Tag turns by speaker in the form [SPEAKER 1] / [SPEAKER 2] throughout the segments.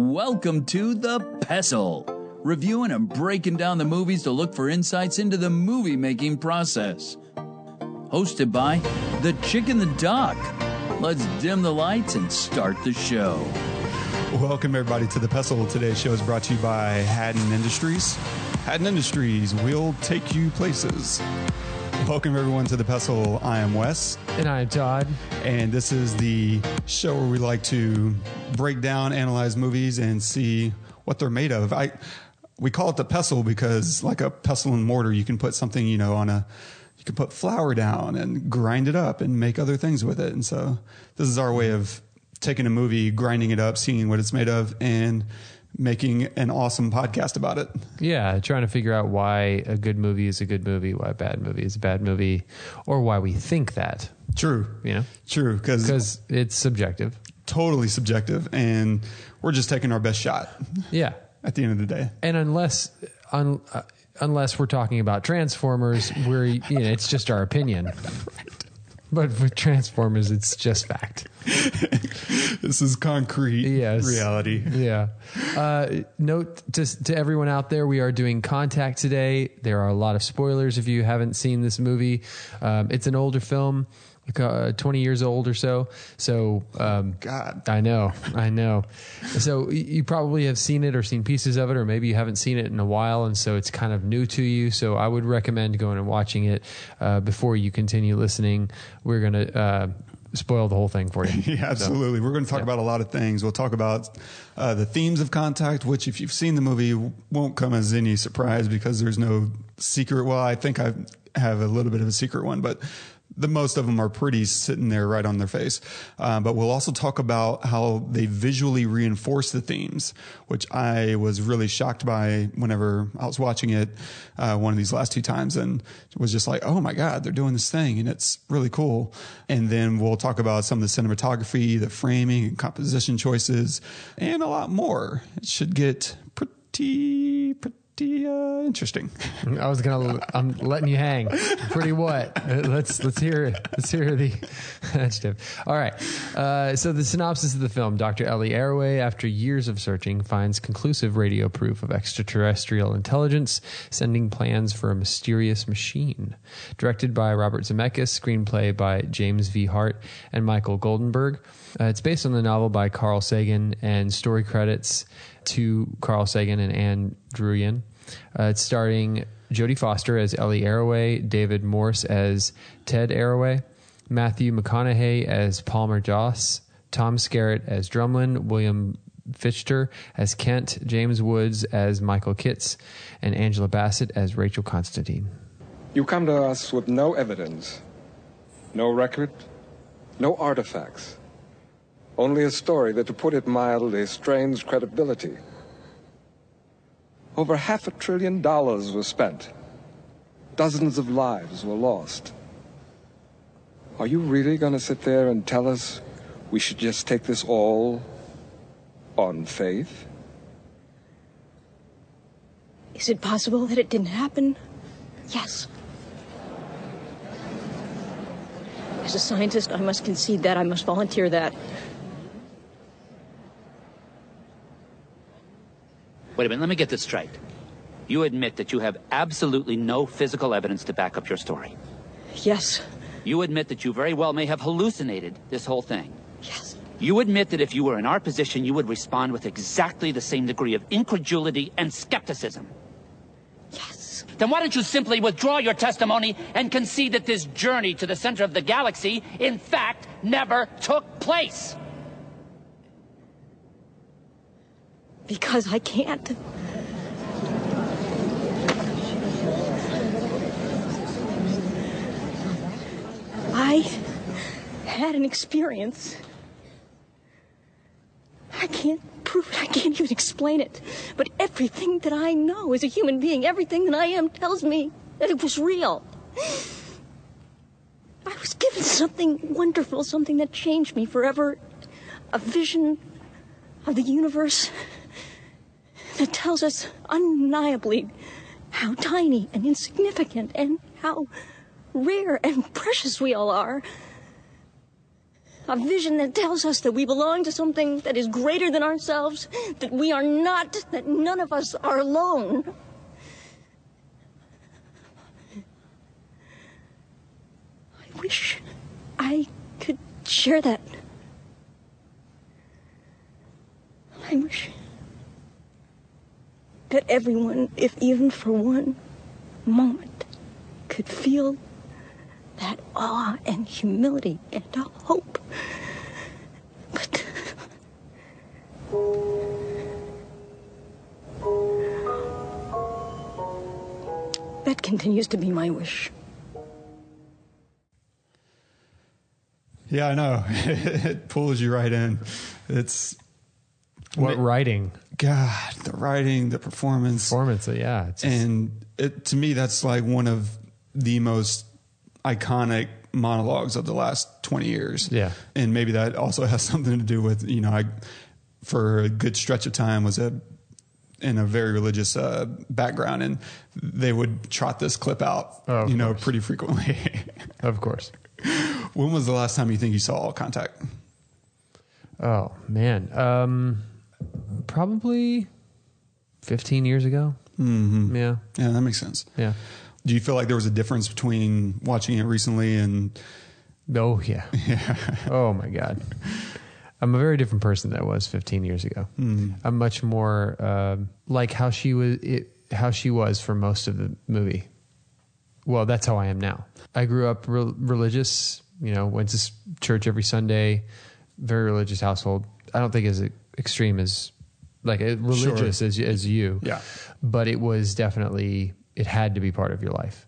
[SPEAKER 1] Welcome to The Pestle, reviewing and breaking down the movies to look for insights into the movie making process. Hosted by The Chick and the Duck. Let's dim the lights and start the show.
[SPEAKER 2] Welcome, everybody, to the Pestle. Today's show is brought to you by Hadden Industries. Hadden Industries will take you places. Welcome, everyone, to the Pestle. I am Wes,
[SPEAKER 3] And I'm Todd.
[SPEAKER 2] and this is the show where we like to break down, analyze movies, and see what they're made of. I we call it the pestle because, like a pestle and mortar, you can put something, you know, on a you can put flour down and grind it up and make other things with it. And so, this is our way of taking a movie, grinding it up, seeing what it's made of, and making an awesome podcast about it.
[SPEAKER 3] Yeah, trying to figure out why a good movie is a good movie, why a bad movie is a bad movie, or why we think that,
[SPEAKER 2] True,
[SPEAKER 3] you know?
[SPEAKER 2] true, because
[SPEAKER 3] Because it's subjective.
[SPEAKER 2] totally subjective, and we're just taking our best shot
[SPEAKER 3] Yeah.
[SPEAKER 2] at the end of the day.
[SPEAKER 3] And unless un, uh, unless we're talking about Transformers, we're you know, it's just our opinion. But with Transformers, it's just fact.
[SPEAKER 2] This is concrete
[SPEAKER 3] Yes.
[SPEAKER 2] reality.
[SPEAKER 3] Yeah. Uh, note to, to everyone out there, we are doing Contact today. There are a lot of spoilers if you haven't seen this movie. Um, it's an older film, uh, 20 years old or so. So, um,
[SPEAKER 2] God.
[SPEAKER 3] I know, I know. So you probably have seen it or seen pieces of it, or maybe you haven't seen it in a while, and so it's kind of new to you. So I would recommend going and watching it uh, before you continue listening. We're gonna uh, spoil the whole thing for you.
[SPEAKER 2] Yeah, absolutely. We're going to talk
[SPEAKER 3] yeah.
[SPEAKER 2] about a lot of things. We'll talk about uh, the themes of contact, which, if you've seen the movie, won't come as any surprise because there's no secret. Well, I think I have a little bit of a secret one, but the most of them are pretty sitting there right on their face. Uh, but we'll also talk about how they visually reinforce the themes, which I was really shocked by whenever I was watching it uh, one of these last two times and was just like, oh my God, they're doing this thing and it's really cool. And then we'll talk about some of the cinematography, the framing and composition choices, and a lot more. It should get pretty, pretty uh, interesting.
[SPEAKER 3] I was gonna. I'm letting you hang. Pretty what? Let's let's hear it. Let's hear the adjective. All right. Uh, so the synopsis of the film: Dr. Ellie Arroway, after years of searching, finds conclusive radio proof of extraterrestrial intelligence, sending plans for a mysterious machine. Directed by Robert Zemeckis, screenplay by James V. Hart and Michael Goldenberg. Uh, it's based on the novel by Carl Sagan, and story credits to Carl Sagan and Ann Druyan. Uh, it's starring Jodie Foster as Ellie Arroway, David Morse as Ted Arroway, Matthew McConaughey as Palmer Joss, Tom Skerritt as Drumlin, William Fichtner as Kent, James Woods as Michael Kitz, and Angela Bassett as Rachel Constantine.
[SPEAKER 4] You come to us with no evidence, no record, no artifacts. Only a story that, to put it mildly, strains credibility. Over half a trillion dollars was spent. Dozens of lives were lost. Are you really going to sit there and tell us we should just take this all on faith?
[SPEAKER 5] Is it possible that it didn't happen? Yes. As a scientist, I must concede that. I must volunteer that.
[SPEAKER 6] Wait a minute, let me get this straight. You admit that you have absolutely no physical evidence to back up your story.
[SPEAKER 5] Yes.
[SPEAKER 6] You admit that you very well may have hallucinated this whole thing.
[SPEAKER 5] Yes.
[SPEAKER 6] You admit that if you were in our position, you would respond with exactly the same degree of incredulity and skepticism.
[SPEAKER 5] Yes.
[SPEAKER 6] Then why don't you simply withdraw your testimony and concede that this journey to the center of the galaxy, in fact, never took place?
[SPEAKER 5] Because I can't. I had an experience. I can't prove it. I can't even explain it. But everything that I know as a human being, everything that I am tells me that it was real. I was given something wonderful, something that changed me forever. A vision of the universe that tells us undeniably how tiny and insignificant and how rare and precious we all are. A vision that tells us that we belong to something that is greater than ourselves, that we are not, that none of us are alone. I wish I could share that. I wish that everyone, if even for one moment, could feel that awe and humility and hope. But that continues to be my wish.
[SPEAKER 2] Yeah, I know. it pulls you right in. It's
[SPEAKER 3] What writing?
[SPEAKER 2] God, the writing, the performance,
[SPEAKER 3] Performance, yeah. It's just-
[SPEAKER 2] and it, to me, that's like one of the most iconic monologues of the last 20 years.
[SPEAKER 3] Yeah.
[SPEAKER 2] And maybe that also has something to do with, you know, I, for a good stretch of time was a, in a very religious uh, background and they would trot this clip out,
[SPEAKER 3] Oh, of
[SPEAKER 2] you know,
[SPEAKER 3] course.
[SPEAKER 2] pretty frequently.
[SPEAKER 3] of course.
[SPEAKER 2] when was the last time you think you saw All Contact?
[SPEAKER 3] Oh man, um, probably fifteen years ago. Mm-hmm. Yeah,
[SPEAKER 2] Yeah, that makes sense.
[SPEAKER 3] yeah.
[SPEAKER 2] Do you feel like there was a difference between watching it recently and
[SPEAKER 3] Oh yeah. Yeah. Oh my god. I'm a very different person than I was 15 years ago. I'm much more um like how she was. It, how she was for most of the movie. Well, that's how I am now. I grew up re- religious. You know, went to church every Sunday. Very religious household. I don't think as extreme as like uh, religious as as you.
[SPEAKER 2] Yeah.
[SPEAKER 3] But it was definitely it had to be part of your life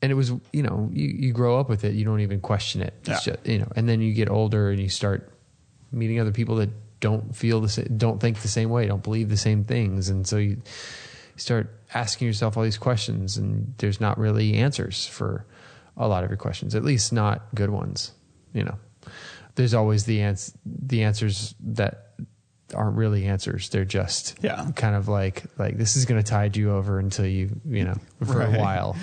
[SPEAKER 3] and it was you know you, you grow up with it you don't even question it it's
[SPEAKER 2] Yeah.
[SPEAKER 3] just, you know and then you get older and you start meeting other people that don't feel the same don't think the same way don't believe the same things and so you, you start asking yourself all these questions and there's not really answers for a lot of your questions at least not good ones you know there's always the ans- the answers that aren't really answers they're just
[SPEAKER 2] Yeah.
[SPEAKER 3] kind of like like this is going to tide you over until you you know for
[SPEAKER 2] Right.
[SPEAKER 3] a while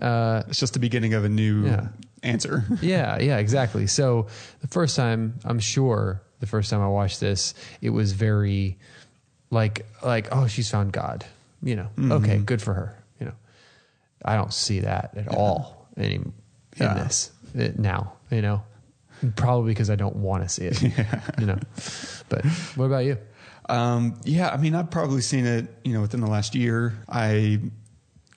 [SPEAKER 3] uh,
[SPEAKER 2] it's just the beginning of a new
[SPEAKER 3] Yeah.
[SPEAKER 2] answer?
[SPEAKER 3] yeah, yeah, exactly. So the first time, I'm sure the first time I watched this, it was very like like oh, she's found God. You know, okay, good for her. You know, I don't see that at all any, in
[SPEAKER 2] Yeah.
[SPEAKER 3] this uh, now. You know, probably because I don't want to see it. You know, but what about you?
[SPEAKER 2] Um, yeah, I mean, I've probably seen it, you know, within the last year. I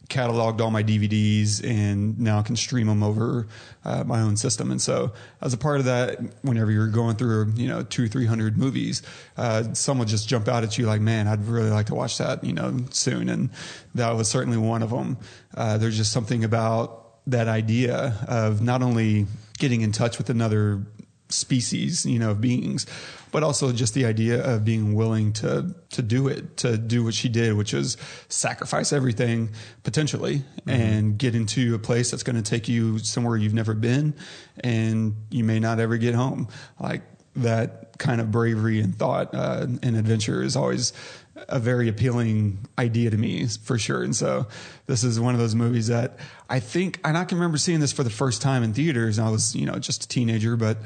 [SPEAKER 2] cataloged all my DVDs and now I can stream them over uh, my own system. And so, as a part of that, whenever you're going through, you know, two, three hundred movies, uh, some will just jump out at you like, man, I'd really like to watch that, you know, soon. And that was certainly one of them. Uh, there's just something about that idea of not only getting in touch with another species, you know, of beings, but also just the idea of being willing to to do it, to do what she did, which is sacrifice everything potentially and get into a place that's going to take you somewhere you've never been and you may not ever get home. Like that kind of bravery and thought uh, and adventure is always a very appealing idea to me for sure. And so this is one of those movies that I think, and I can remember seeing this for the first time in theaters. And I was, you know, just a teenager, but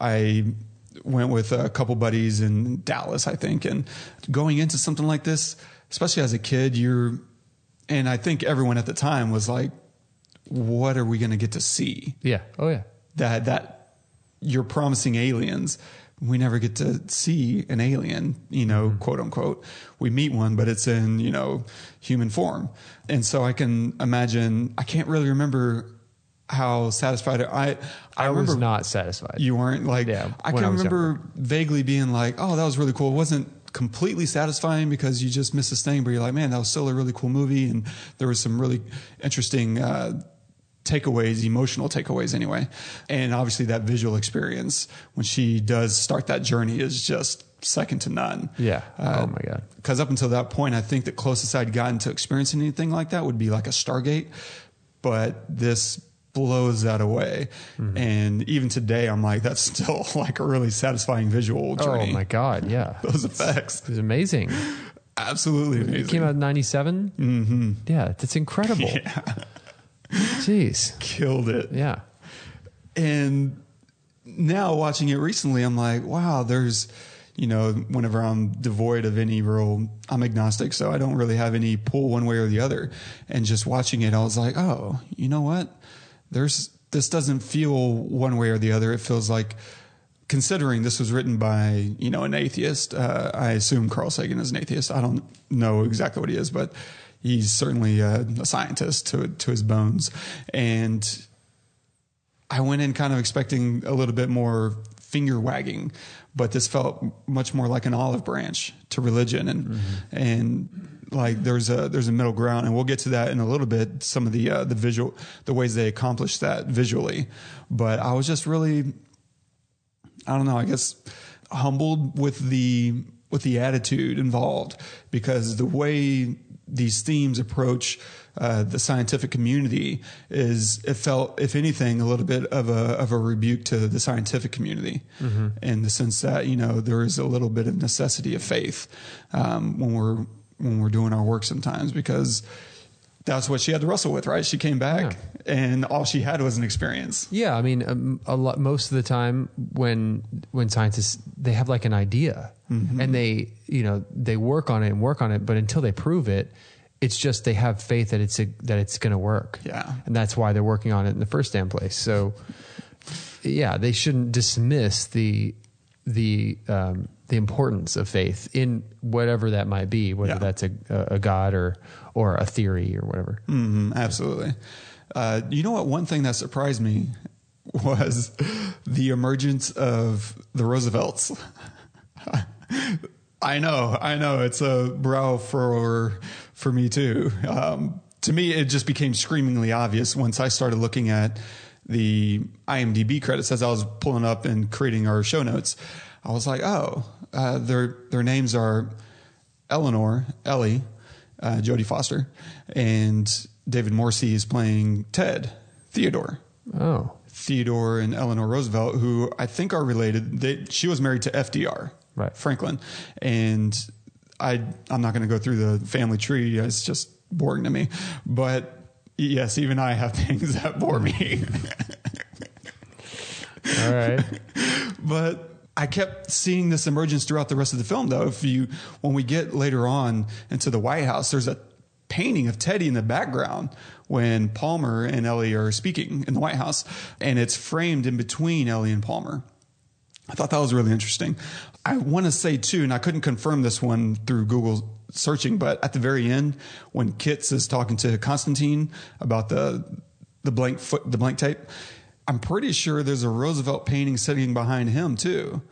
[SPEAKER 2] I went with a couple buddies in Dallas, I think, and going into something like this, especially as a kid, you're, and I think everyone at the time was like, what are we going to get to see?
[SPEAKER 3] Yeah. Oh yeah.
[SPEAKER 2] that that you're promising aliens we never get to see an alien you know quote unquote. We meet one but it's in you know human form. And so i can imagine i can't really remember how satisfied i i,
[SPEAKER 3] I
[SPEAKER 2] remember
[SPEAKER 3] was not satisfied.
[SPEAKER 2] you weren't? Like
[SPEAKER 3] Yeah,
[SPEAKER 2] i can
[SPEAKER 3] I
[SPEAKER 2] remember vaguely being like oh that was really cool. It wasn't completely satisfying because you just missed this thing but you're like man that was still a really cool movie and there was some really interesting uh takeaways, emotional takeaways anyway. And obviously that visual experience when she does start that journey is just second to none.
[SPEAKER 3] Yeah. Oh my God.
[SPEAKER 2] Cause up until that point, I think the closest I'd gotten to experiencing anything like that would be like a Stargate, but this blows that away.
[SPEAKER 3] Mm-hmm.
[SPEAKER 2] And even today, I'm like, that's still like a really satisfying visual journey.
[SPEAKER 3] Oh my god. Yeah.
[SPEAKER 2] Those effects.
[SPEAKER 3] It's amazing.
[SPEAKER 2] Absolutely amazing.
[SPEAKER 3] It came out in 97. Mm-hmm. Yeah, that's incredible. Jeez.
[SPEAKER 2] Killed it.
[SPEAKER 3] Yeah.
[SPEAKER 2] And now watching it recently, I'm like, wow, there's, you know, whenever I'm devoid of any real, I'm agnostic, so I don't really have any pull one way or the other. And just watching it, I was like, oh, you know what? There's, this doesn't feel one way or the other. It feels like, considering this was written by, you know, an atheist, uh, I assume Carl Sagan is an atheist. I don't know exactly what he is, but he's certainly a, a scientist to, to his bones. And, I went in kind of expecting a little bit more finger wagging, but this felt much more like an olive branch to religion and mm-hmm. and like there's a there's a middle ground and we'll get to that in a little bit some of the uh, the visual the ways they accomplish that visually but I was just really I don't know I guess humbled with the with the attitude involved because the way these themes approach uh, the scientific community is it felt, if anything, a little bit of a of a rebuke to the scientific community, mm-hmm. in the sense that you know there is a little bit of necessity of faith um, when we're when we're doing our work sometimes because that's what she had to wrestle with, right? She came back yeah. and all she had was an experience.
[SPEAKER 3] Yeah, I mean, um, a lot most of the time when when scientists they have like an idea mm-hmm. and they you know they work on it and work on it, but until they prove it, it's just they have faith that it's a, that it's going to work.
[SPEAKER 2] Yeah,
[SPEAKER 3] and that's why they're working on it in the first damn place. So, yeah, they shouldn't dismiss the the um, the importance of faith in whatever that might be, whether yeah. that's a, a god or or a theory or whatever.
[SPEAKER 2] Mm-hmm, absolutely. Uh, you know what? One thing that surprised me was the emergence of the Roosevelts. I know, I know, it's a brow furrower for me too. Um, to me, it just became screamingly obvious once I started looking at the IMDb credits as I was pulling up and creating our show notes. I was like, oh, uh, their their names are Eleanor, Ellie, uh, Jodie Foster, and David Morse is playing Ted, Theodore.
[SPEAKER 3] Oh.
[SPEAKER 2] Theodore and Eleanor Roosevelt, who I think are related. They, she was married to FDR,
[SPEAKER 3] right.
[SPEAKER 2] Franklin, and I I'm not going to go through the family tree. It's just boring to me. But yes, even I have things that bore me.
[SPEAKER 3] All right.
[SPEAKER 2] but I kept seeing this emergence throughout the rest of the film, though. If you, when we get later on into the White House, there's a painting of Teddy in the background when Palmer and Ellie are speaking in the White House, and it's framed in between Ellie and Palmer. I thought that was really interesting. I want to say too, and I couldn't confirm this one through Google searching, but at the very end, when Kitz is talking to Constantine about the the blank foot, the blank tape, I'm pretty sure there's a Roosevelt painting sitting behind him too.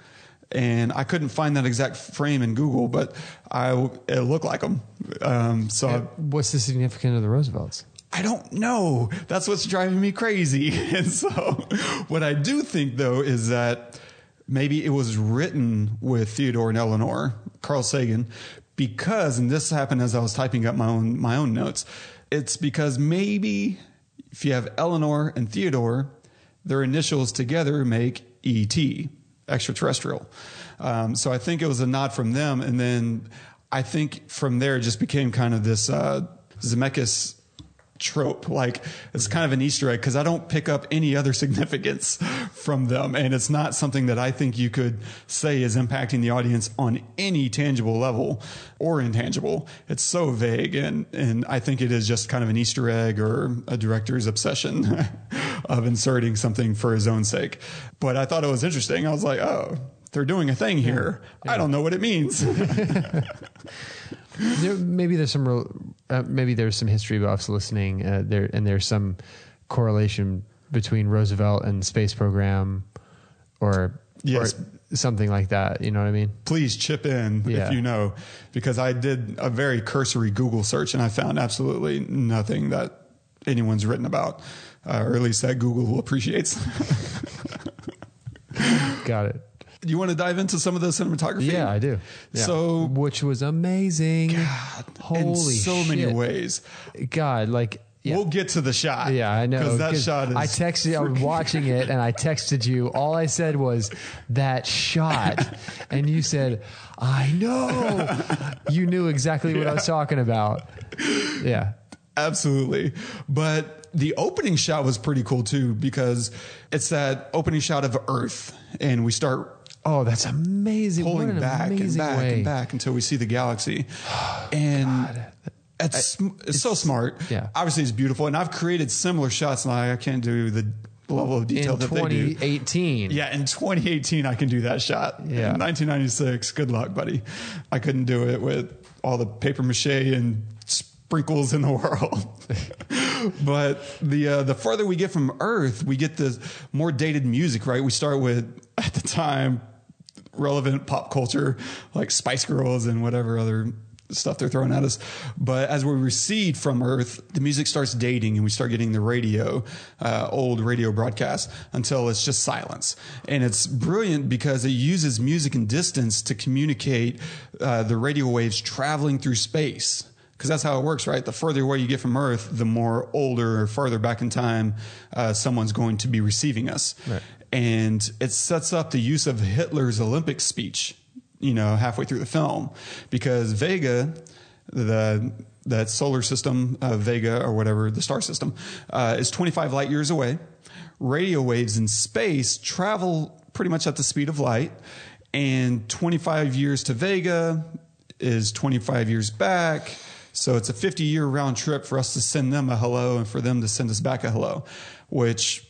[SPEAKER 2] And I couldn't find that exact frame in Google, but I it looked like him. Um, so, I,
[SPEAKER 3] what's the significance of the Roosevelts?
[SPEAKER 2] I don't know. That's what's driving me crazy. And so, what I do think though is that maybe it was written with Theodore and Eleanor, Carl Sagan, because, and this happened as I was typing up my own, my own notes. It's because maybe if you have Eleanor and Theodore, their initials together make ET, extraterrestrial. Um, so I think it was a nod from them. And then I think from there it just became kind of this, uh, Zemeckis trope. Like it's kind of an Easter egg because I don't pick up any other significance from them. And it's not something that I think you could say is impacting the audience on any tangible level or intangible. It's so vague. And, and I think it is just kind of an Easter egg or a director's obsession of inserting something for his own sake. But I thought it was interesting. I was like, oh, they're doing a thing here. Yeah. I don't know what it means.
[SPEAKER 3] there, maybe there's some real, uh, maybe there's some history buffs listening uh, there, and there's some correlation between Roosevelt and space program, or
[SPEAKER 2] yes.
[SPEAKER 3] Or something like that. You know what I mean?
[SPEAKER 2] Please chip in yeah. if you know, because I did a very cursory Google search and I found absolutely nothing that anyone's written about, uh, or at least that Google appreciates.
[SPEAKER 3] Got it
[SPEAKER 2] you want to dive into some of the cinematography?
[SPEAKER 3] Yeah, I do.
[SPEAKER 2] Yeah. So,
[SPEAKER 3] which was amazing. God, Holy in
[SPEAKER 2] so
[SPEAKER 3] shit.
[SPEAKER 2] many ways.
[SPEAKER 3] God, like
[SPEAKER 2] yeah. We'll get to the shot.
[SPEAKER 3] Yeah, I know.
[SPEAKER 2] Because that shot is.
[SPEAKER 3] I texted, I was watching it and I texted you. All I said was, that shot. and you said, I know. you knew exactly what. I was talking about. Yeah.
[SPEAKER 2] Absolutely. But the opening shot was pretty cool too because it's that opening shot of Earth, and we start
[SPEAKER 3] Oh, that's amazing.
[SPEAKER 2] pulling back and back
[SPEAKER 3] way.
[SPEAKER 2] and back until we see the galaxy. And it's, sm- it's so smart.
[SPEAKER 3] yeah.
[SPEAKER 2] Obviously, it's beautiful. And I've created similar shots, and I, I can't do the level of detail
[SPEAKER 3] In
[SPEAKER 2] that they do.
[SPEAKER 3] 2018.
[SPEAKER 2] Yeah, in 2018, I can do that shot.
[SPEAKER 3] Yeah.
[SPEAKER 2] In 1996, good luck, buddy. I couldn't do it with all the paper mache and sprinkles in the world. but the uh, the further we get from Earth, we get the more dated music. Right? We start with at the time relevant pop culture like Spice Girls and whatever other stuff they're throwing at us. But as we recede from Earth, the music starts dating and we start getting the radio, uh, old radio broadcasts until it's just silence. And it's brilliant because it uses music and distance to communicate uh, the radio waves traveling through space. Because that's how it works, right? The further away you get from Earth, the more older or farther back in time uh, someone's going to be receiving us.
[SPEAKER 3] Right.
[SPEAKER 2] And it sets up the use of Hitler's Olympic speech you know, halfway through the film because Vega, the that solar system, uh, Vega or whatever, the star system, uh, is 25 light years away. Radio waves in space travel pretty much at the speed of light, and 25 years to Vega is 25 years back. So it's a 50 year round trip for us to send them a hello and for them to send us back a hello, which,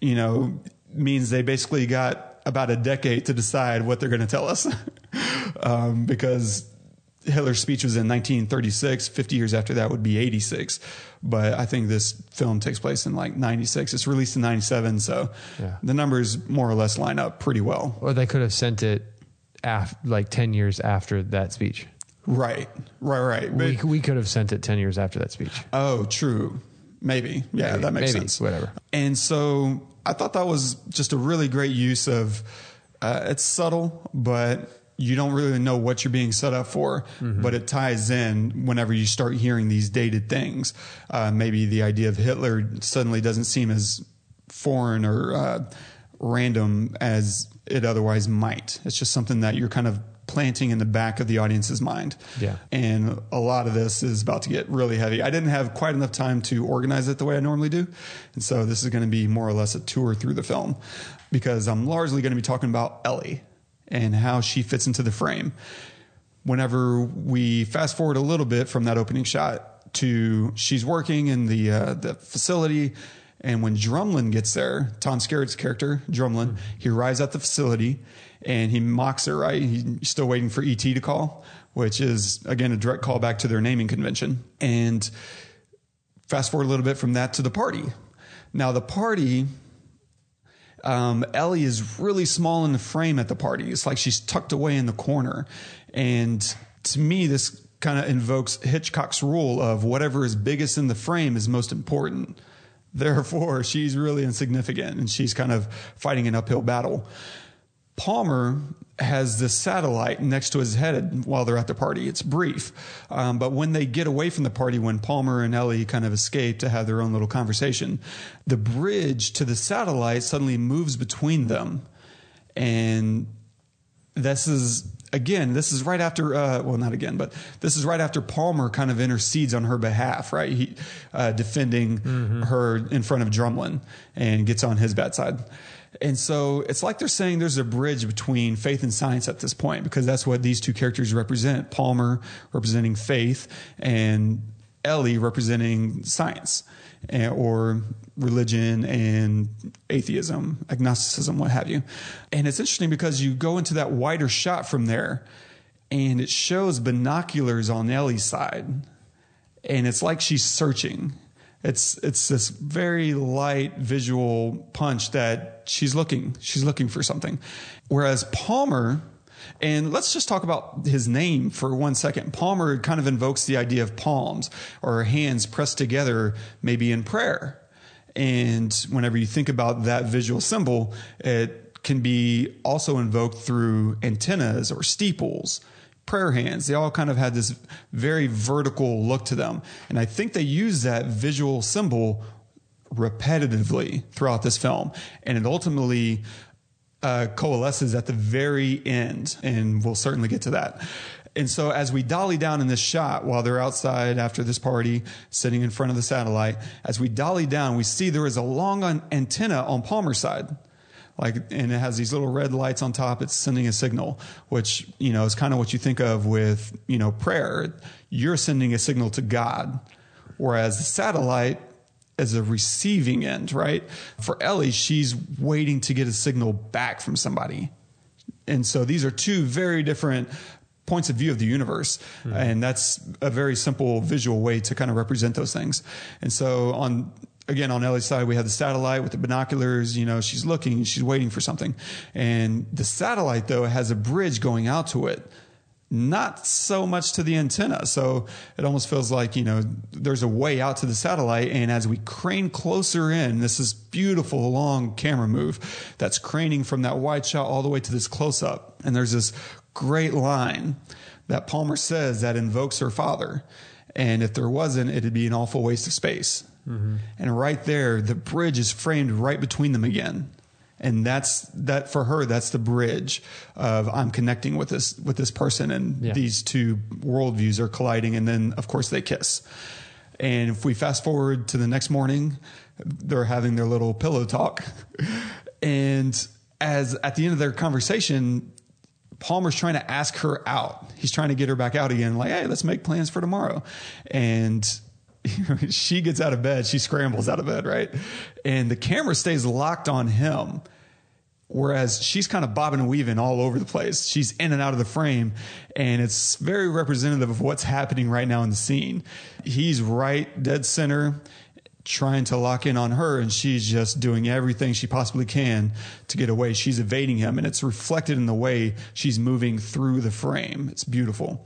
[SPEAKER 2] you know, means they basically got about a decade to decide what they're going to tell us. um, because Hitler's speech was in 1936. 50 years after that would be 86. But I think this film takes place in like 96. It's released in 97. So
[SPEAKER 3] Yeah.
[SPEAKER 2] the numbers more or less line up pretty well.
[SPEAKER 3] Or they could have sent it af- like 10 years after that speech.
[SPEAKER 2] Right. Right. Right. But,
[SPEAKER 3] We, we could have sent it 10 years after that speech.
[SPEAKER 2] oh, true. Maybe. Yeah,
[SPEAKER 3] Maybe.
[SPEAKER 2] that makes
[SPEAKER 3] Maybe.
[SPEAKER 2] sense.
[SPEAKER 3] Whatever.
[SPEAKER 2] And so I thought that was just a really great use of uh, it's subtle, but you don't really know what you're being set up for, but it ties in whenever you start hearing these dated things. Uh, maybe the idea of Hitler suddenly doesn't seem as foreign or uh, random as it otherwise might. It's just something that you're kind of planting in the back of the audience's mind.
[SPEAKER 3] Yeah.
[SPEAKER 2] And a lot of this is about to get really heavy. I didn't have quite enough time to organize it the way I normally do. And so this is going to be more or less a tour through the film because I'm largely going to be talking about Ellie and how she fits into the frame. Whenever we fast forward a little bit from that opening shot to she's working in the uh, the facility and when Drumlin gets there, Tom Skerritt's character, Drumlin, he arrives at the facility and he mocks her, right? He's still waiting for ET to call, which is, again, a direct callback to their naming convention. And fast forward a little bit from that to the party. Now, the party, um, Ellie is really small in the frame at the party. It's like she's tucked away in the corner. And to me, this kind of invokes Hitchcock's rule of whatever is biggest in the frame is most important. Therefore, she's really insignificant and she's kind of fighting an uphill battle. Palmer has this satellite next to his head while they're at the party. It's brief. Um, but when they get away from the party, when Palmer and Ellie kind of escape to have their own little conversation, the bridge to the satellite suddenly moves between them. And this is again this is right after uh, well not again but this is right after palmer kind of intercedes on her behalf right? He uh, defending her in front of drumlin and gets on his bad side. And so it's like they're saying there's a bridge between faith and science at this point because that's what these two characters represent palmer representing faith and ellie representing science Eh, or religion and atheism, agnosticism, what have you. And it's interesting because you go into that wider shot from there and it shows binoculars on Ellie's side. And it's like she's searching. It's it's this very light visual punch that she's looking. She's looking for something. Whereas Palmer and let's just talk about his name for one second. Palmer kind of invokes the idea of palms or hands pressed together, maybe in prayer. And whenever you think about that visual symbol, it can be also invoked through antennas or steeples, prayer hands. They all kind of had this very vertical look to them. And I think they use that visual symbol repetitively throughout this film. And it ultimately uh, coalesces at the very end, and we'll certainly get to that. And so as we dolly down in this shot while they're outside after this party, sitting in front of the satellite, as we dolly down, we see there is a long an- antenna on Palmer's side. Like, and it has these little red lights on top. It's sending a signal, which, you know, is kind of what you think of with, you know, prayer. You're sending a signal to God. Whereas the satellite is a receiving end, right? For Ellie, she's waiting to get a signal back from somebody. And so these are two very different points of view of the universe. Mm. And that's a very simple visual way to kind of represent those things. And so on, again, on Ellie's side, we have the satellite with the binoculars. You know, she's looking, she's waiting for something. And the satellite, though, has a bridge going out to it, not so much to the antenna. So it almost feels like, you know, there's a way out to the satellite. And as we crane closer in, this is beautiful long camera move that's craning from that wide shot all the way to this close up. And there's this great line that Palmer says that invokes her father. And if there wasn't, it'd be an awful waste of space. Mm-hmm. And right there, the bridge is framed right between them again. And that's that for her. That's the bridge of I'm connecting with this with this person, and yeah. these two worldviews are colliding, and then of course they kiss. And if we fast forward to the next morning, they're having their little pillow talk, and as at the end of their conversation, Palmer's trying to ask her out. He's trying to get her back out again, like, hey, let's make plans for tomorrow. And she gets out of bed, she scrambles out of bed, right? And the camera stays locked on him. Whereas she's kind of bobbing and weaving all over the place. She's in and out of the frame. And it's very representative of what's happening right now in the scene. He's right dead center trying to lock in on her and she's just doing everything she possibly can to get away. She's evading him and it's reflected in the way she's moving through the frame. It's beautiful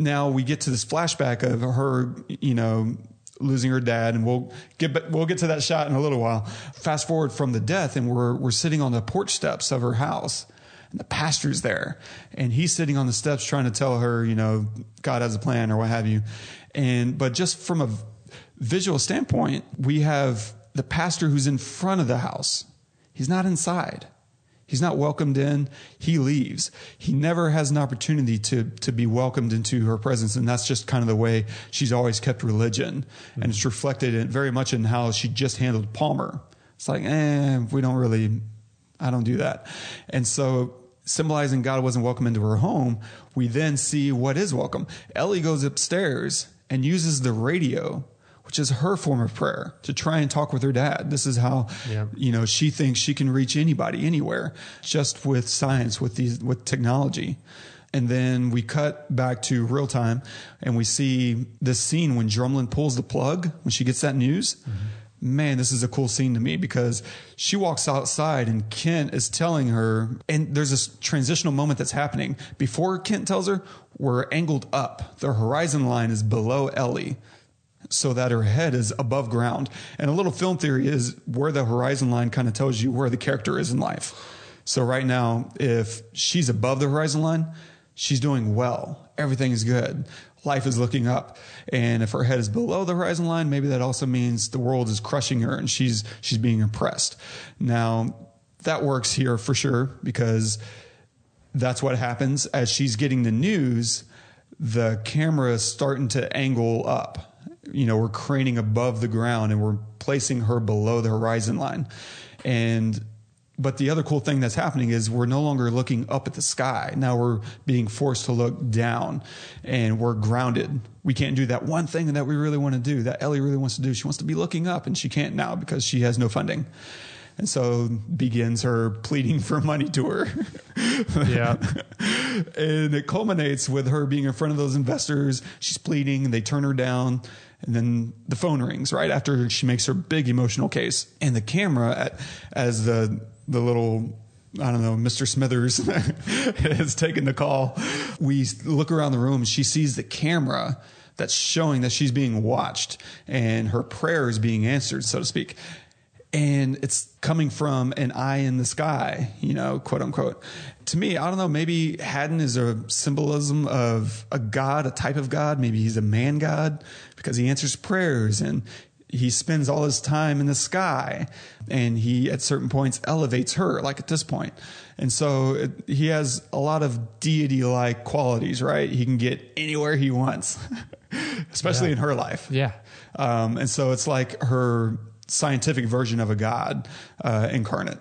[SPEAKER 2] now we get to this flashback of her, you know, losing her dad, and we'll get we'll get to that shot in a little while. Fast forward from the death, and we're we're sitting on the porch steps of her house, and the pastor's there, and he's sitting on the steps trying to tell her, you know, God has a plan or what have you, and but just from a visual standpoint, we have the pastor who's in front of the house. He's not inside. He's not welcomed in. He leaves. He never has an opportunity to, to be welcomed into her presence. And that's just kind of the way she's always kept religion. Mm-hmm. And it's reflected in, very much in how she just handled Palmer. It's like, eh, we don't really, I don't do that. And so symbolizing God wasn't welcome into her home, we then see what is welcome. Ellie goes upstairs and uses the radio which is her form of prayer to try and talk with her dad. This is how, yeah. you know, she thinks she can reach anybody anywhere just with science, with these, with technology. And then we cut back to real time and we see this scene when Drumlin pulls the plug when she gets that news. Mm-hmm. Man, this is a cool scene to me because she walks outside and Kent is telling her, and there's this transitional moment that's happening. Before Kent tells her, we're angled up. The horizon line is below Ellie so that her head is above ground. And a little film theory is where the horizon line kind of tells you where the character is in life. So right now, if she's above the horizon line, she's doing well. Everything is good. Life is looking up. And if her head is below the horizon line, maybe that also means the world is crushing her and she's she's being oppressed. Now, that works here for sure because that's what happens as she's getting the news, the camera is starting to angle up you know, we're craning above the ground and we're placing her below the horizon line. And but the other cool thing that's happening is we're no longer looking up at the sky. Now we're being forced to look down and we're grounded. We can't do that one thing that we really want to do, that Ellie really wants to do. She wants to be looking up and she can't now because she has no funding. And so begins her pleading for money tour.
[SPEAKER 3] yeah.
[SPEAKER 2] and it culminates with her being in front of those investors. She's pleading, they turn her down. And then the phone rings right after she makes her big emotional case. And the camera, at, as the the little I don't know, Mr. Smithers has taken the call. We look around the room. She sees the camera that's showing that she's being watched and her prayer is being answered, so to speak and it's coming from an eye in the sky, you know, quote unquote. To me, I don't know, maybe Hadden is a symbolism of a God, a type of God. Maybe he's a man God because he answers prayers and he spends all his time in the sky and he at certain points elevates her like at this point and so it, he has a lot of deity like qualities right he can get anywhere he wants especially
[SPEAKER 3] Yeah.
[SPEAKER 2] in her life
[SPEAKER 3] Yeah.
[SPEAKER 2] um, and so it's like her scientific version of a god uh, incarnate.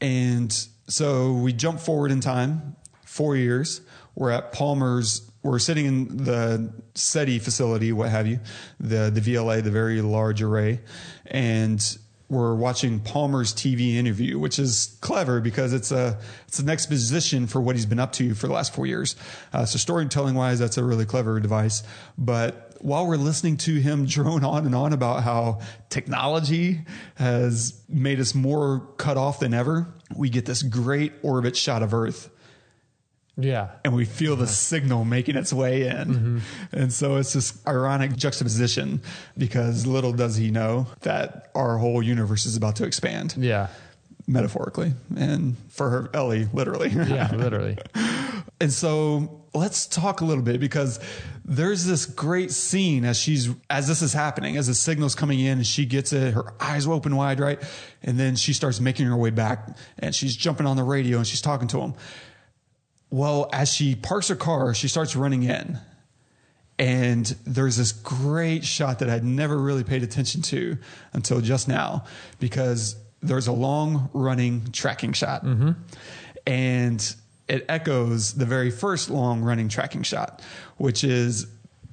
[SPEAKER 2] And so we jump forward in time, four years. We're at Palmer's. We're sitting in the SETI facility, what have you, the the VLA, the very large array, and we're watching Palmer's TV interview, which is clever because it's a it's an exposition for what he's been up to for the last four years. Uh, so storytelling wise, that's a really clever device. But while we're listening to him drone on and on about how technology has made us more cut off than ever, we get this great orbit shot of Earth
[SPEAKER 3] Yeah.
[SPEAKER 2] and we feel the mm-hmm. signal making its way in. Mm-hmm. And so it's this ironic juxtaposition because little does he know that our whole universe is about to expand
[SPEAKER 3] Yeah.
[SPEAKER 2] metaphorically and for her, Ellie, literally.
[SPEAKER 3] Yeah. Literally.
[SPEAKER 2] And so let's talk a little bit because there's this great scene as she's as this is happening, as the signal's coming in and she gets it, her eyes open wide, right? And then she starts making her way back and she's jumping on the radio and she's talking to him. Well, as she parks her car, she starts running in. And there's this great shot that I'd never really paid attention to until just now because there's a long running tracking shot. Mm-hmm. And it echoes the very first long running tracking shot, which is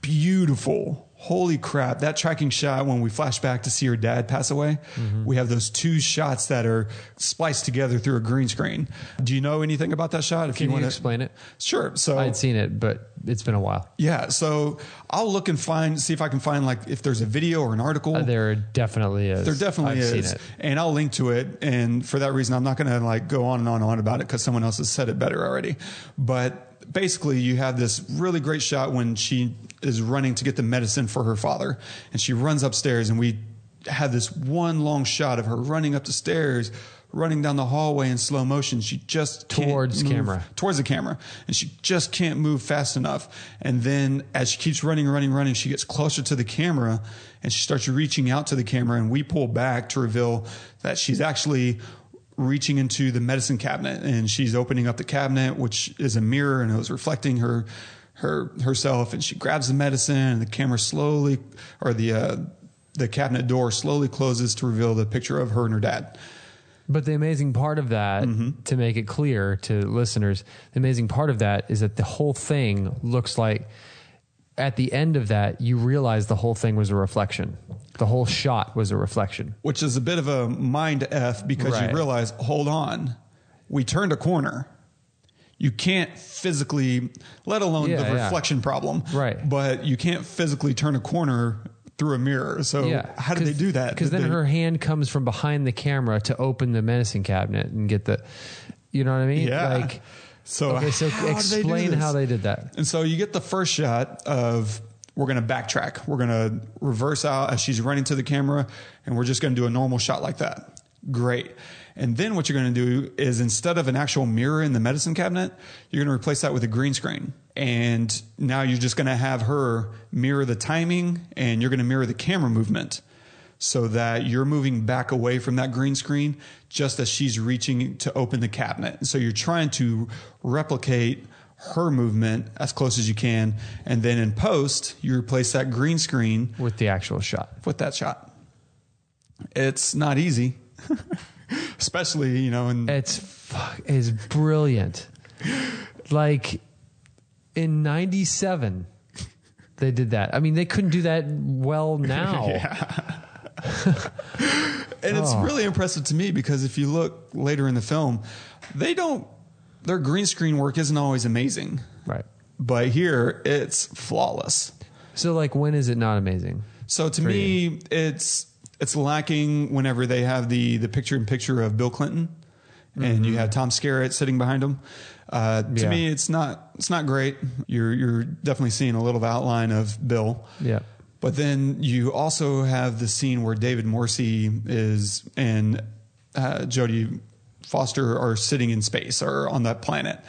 [SPEAKER 2] beautiful. Holy crap, that tracking shot when we flash back to see her dad pass away, we have those two shots that are spliced together through a green screen. Do you know anything about that shot? If
[SPEAKER 3] Can you
[SPEAKER 2] wanna-
[SPEAKER 3] explain it?
[SPEAKER 2] Sure. So
[SPEAKER 3] I'd seen it, but it's been a while.
[SPEAKER 2] yeah, so I'll look and find, see if I can find like if there's a video or an article.
[SPEAKER 3] Uh, there definitely is.
[SPEAKER 2] There definitely
[SPEAKER 3] I've
[SPEAKER 2] is, and I'll link to it. And for that reason, I'm not going to like go on and on and on about it because someone else has said it better already. But basically, you have this really great shot when she is running to get the medicine for her father, and she runs upstairs, and we have this one long shot of her running up the stairs. Running down the hallway in slow motion, she just can't
[SPEAKER 3] Towards
[SPEAKER 2] move-
[SPEAKER 3] camera.
[SPEAKER 2] towards the camera, and she just can't move fast enough. And then as she keeps running, running, running, she gets closer to the camera and she starts reaching out to the camera. And we pull back to reveal that she's actually reaching into the medicine cabinet and she's opening up the cabinet, which is a mirror and it was reflecting her, her, herself. And she grabs the medicine and the camera slowly, or the, uh, the cabinet door slowly closes to reveal the picture of her and her dad.
[SPEAKER 3] But the amazing part of that,
[SPEAKER 2] Mm-hmm.
[SPEAKER 3] to make it clear to listeners, the amazing part of that is that the whole thing looks like at the end of that, you realize the whole thing was a reflection. The whole shot was a reflection.
[SPEAKER 2] which is a bit of a mind f because
[SPEAKER 3] Right.
[SPEAKER 2] you realize, hold on, we turned a corner. You can't physically, let alone
[SPEAKER 3] Yeah,
[SPEAKER 2] the
[SPEAKER 3] yeah.
[SPEAKER 2] reflection problem,
[SPEAKER 3] Right.
[SPEAKER 2] But you can't physically turn a corner through a mirror. So
[SPEAKER 3] yeah.
[SPEAKER 2] how did they do that?
[SPEAKER 3] Because then
[SPEAKER 2] they-
[SPEAKER 3] her hand comes from behind the camera to open the medicine cabinet and get the, you know what I mean?
[SPEAKER 2] yeah.
[SPEAKER 3] Like,
[SPEAKER 2] so
[SPEAKER 3] okay, so
[SPEAKER 2] how did they do
[SPEAKER 3] explain how they did that.
[SPEAKER 2] And so you get the first shot of we're going to backtrack. We're going to reverse out as she's running to the camera, and we're just going to do a normal shot like that. Great. And then what you're going to do is instead of an actual mirror in the medicine cabinet, you're going to replace that with a green screen. And now you're just going to have her mirror the timing and you're going to mirror the camera movement so that you're moving back away from that green screen just as she's reaching to open the cabinet. So you're trying to replicate her movement as close as you can. And then in post, you replace that green screen
[SPEAKER 3] With the actual shot.
[SPEAKER 2] with that shot. It's not easy, especially, you know, in
[SPEAKER 3] It's fuck, is brilliant. Like in '97, they did that. I mean, they couldn't do that well now.
[SPEAKER 2] And it's
[SPEAKER 3] Oh.
[SPEAKER 2] really impressive to me because if you look later in the film, they don't, their green screen work isn't always amazing.
[SPEAKER 3] Right.
[SPEAKER 2] But here, it's flawless.
[SPEAKER 3] So, like, when is it not amazing?
[SPEAKER 2] So to me, it's it's lacking whenever they have the the picture in picture of Bill Clinton, and you have Tom Skerritt sitting behind him. Uh, to
[SPEAKER 3] Yeah.
[SPEAKER 2] me, it's not it's not great. You're you're definitely seeing a little outline of Bill.
[SPEAKER 3] Yeah.
[SPEAKER 2] But then you also have the scene where David Morse is and uh, Jodie Foster are sitting in space or on that planet.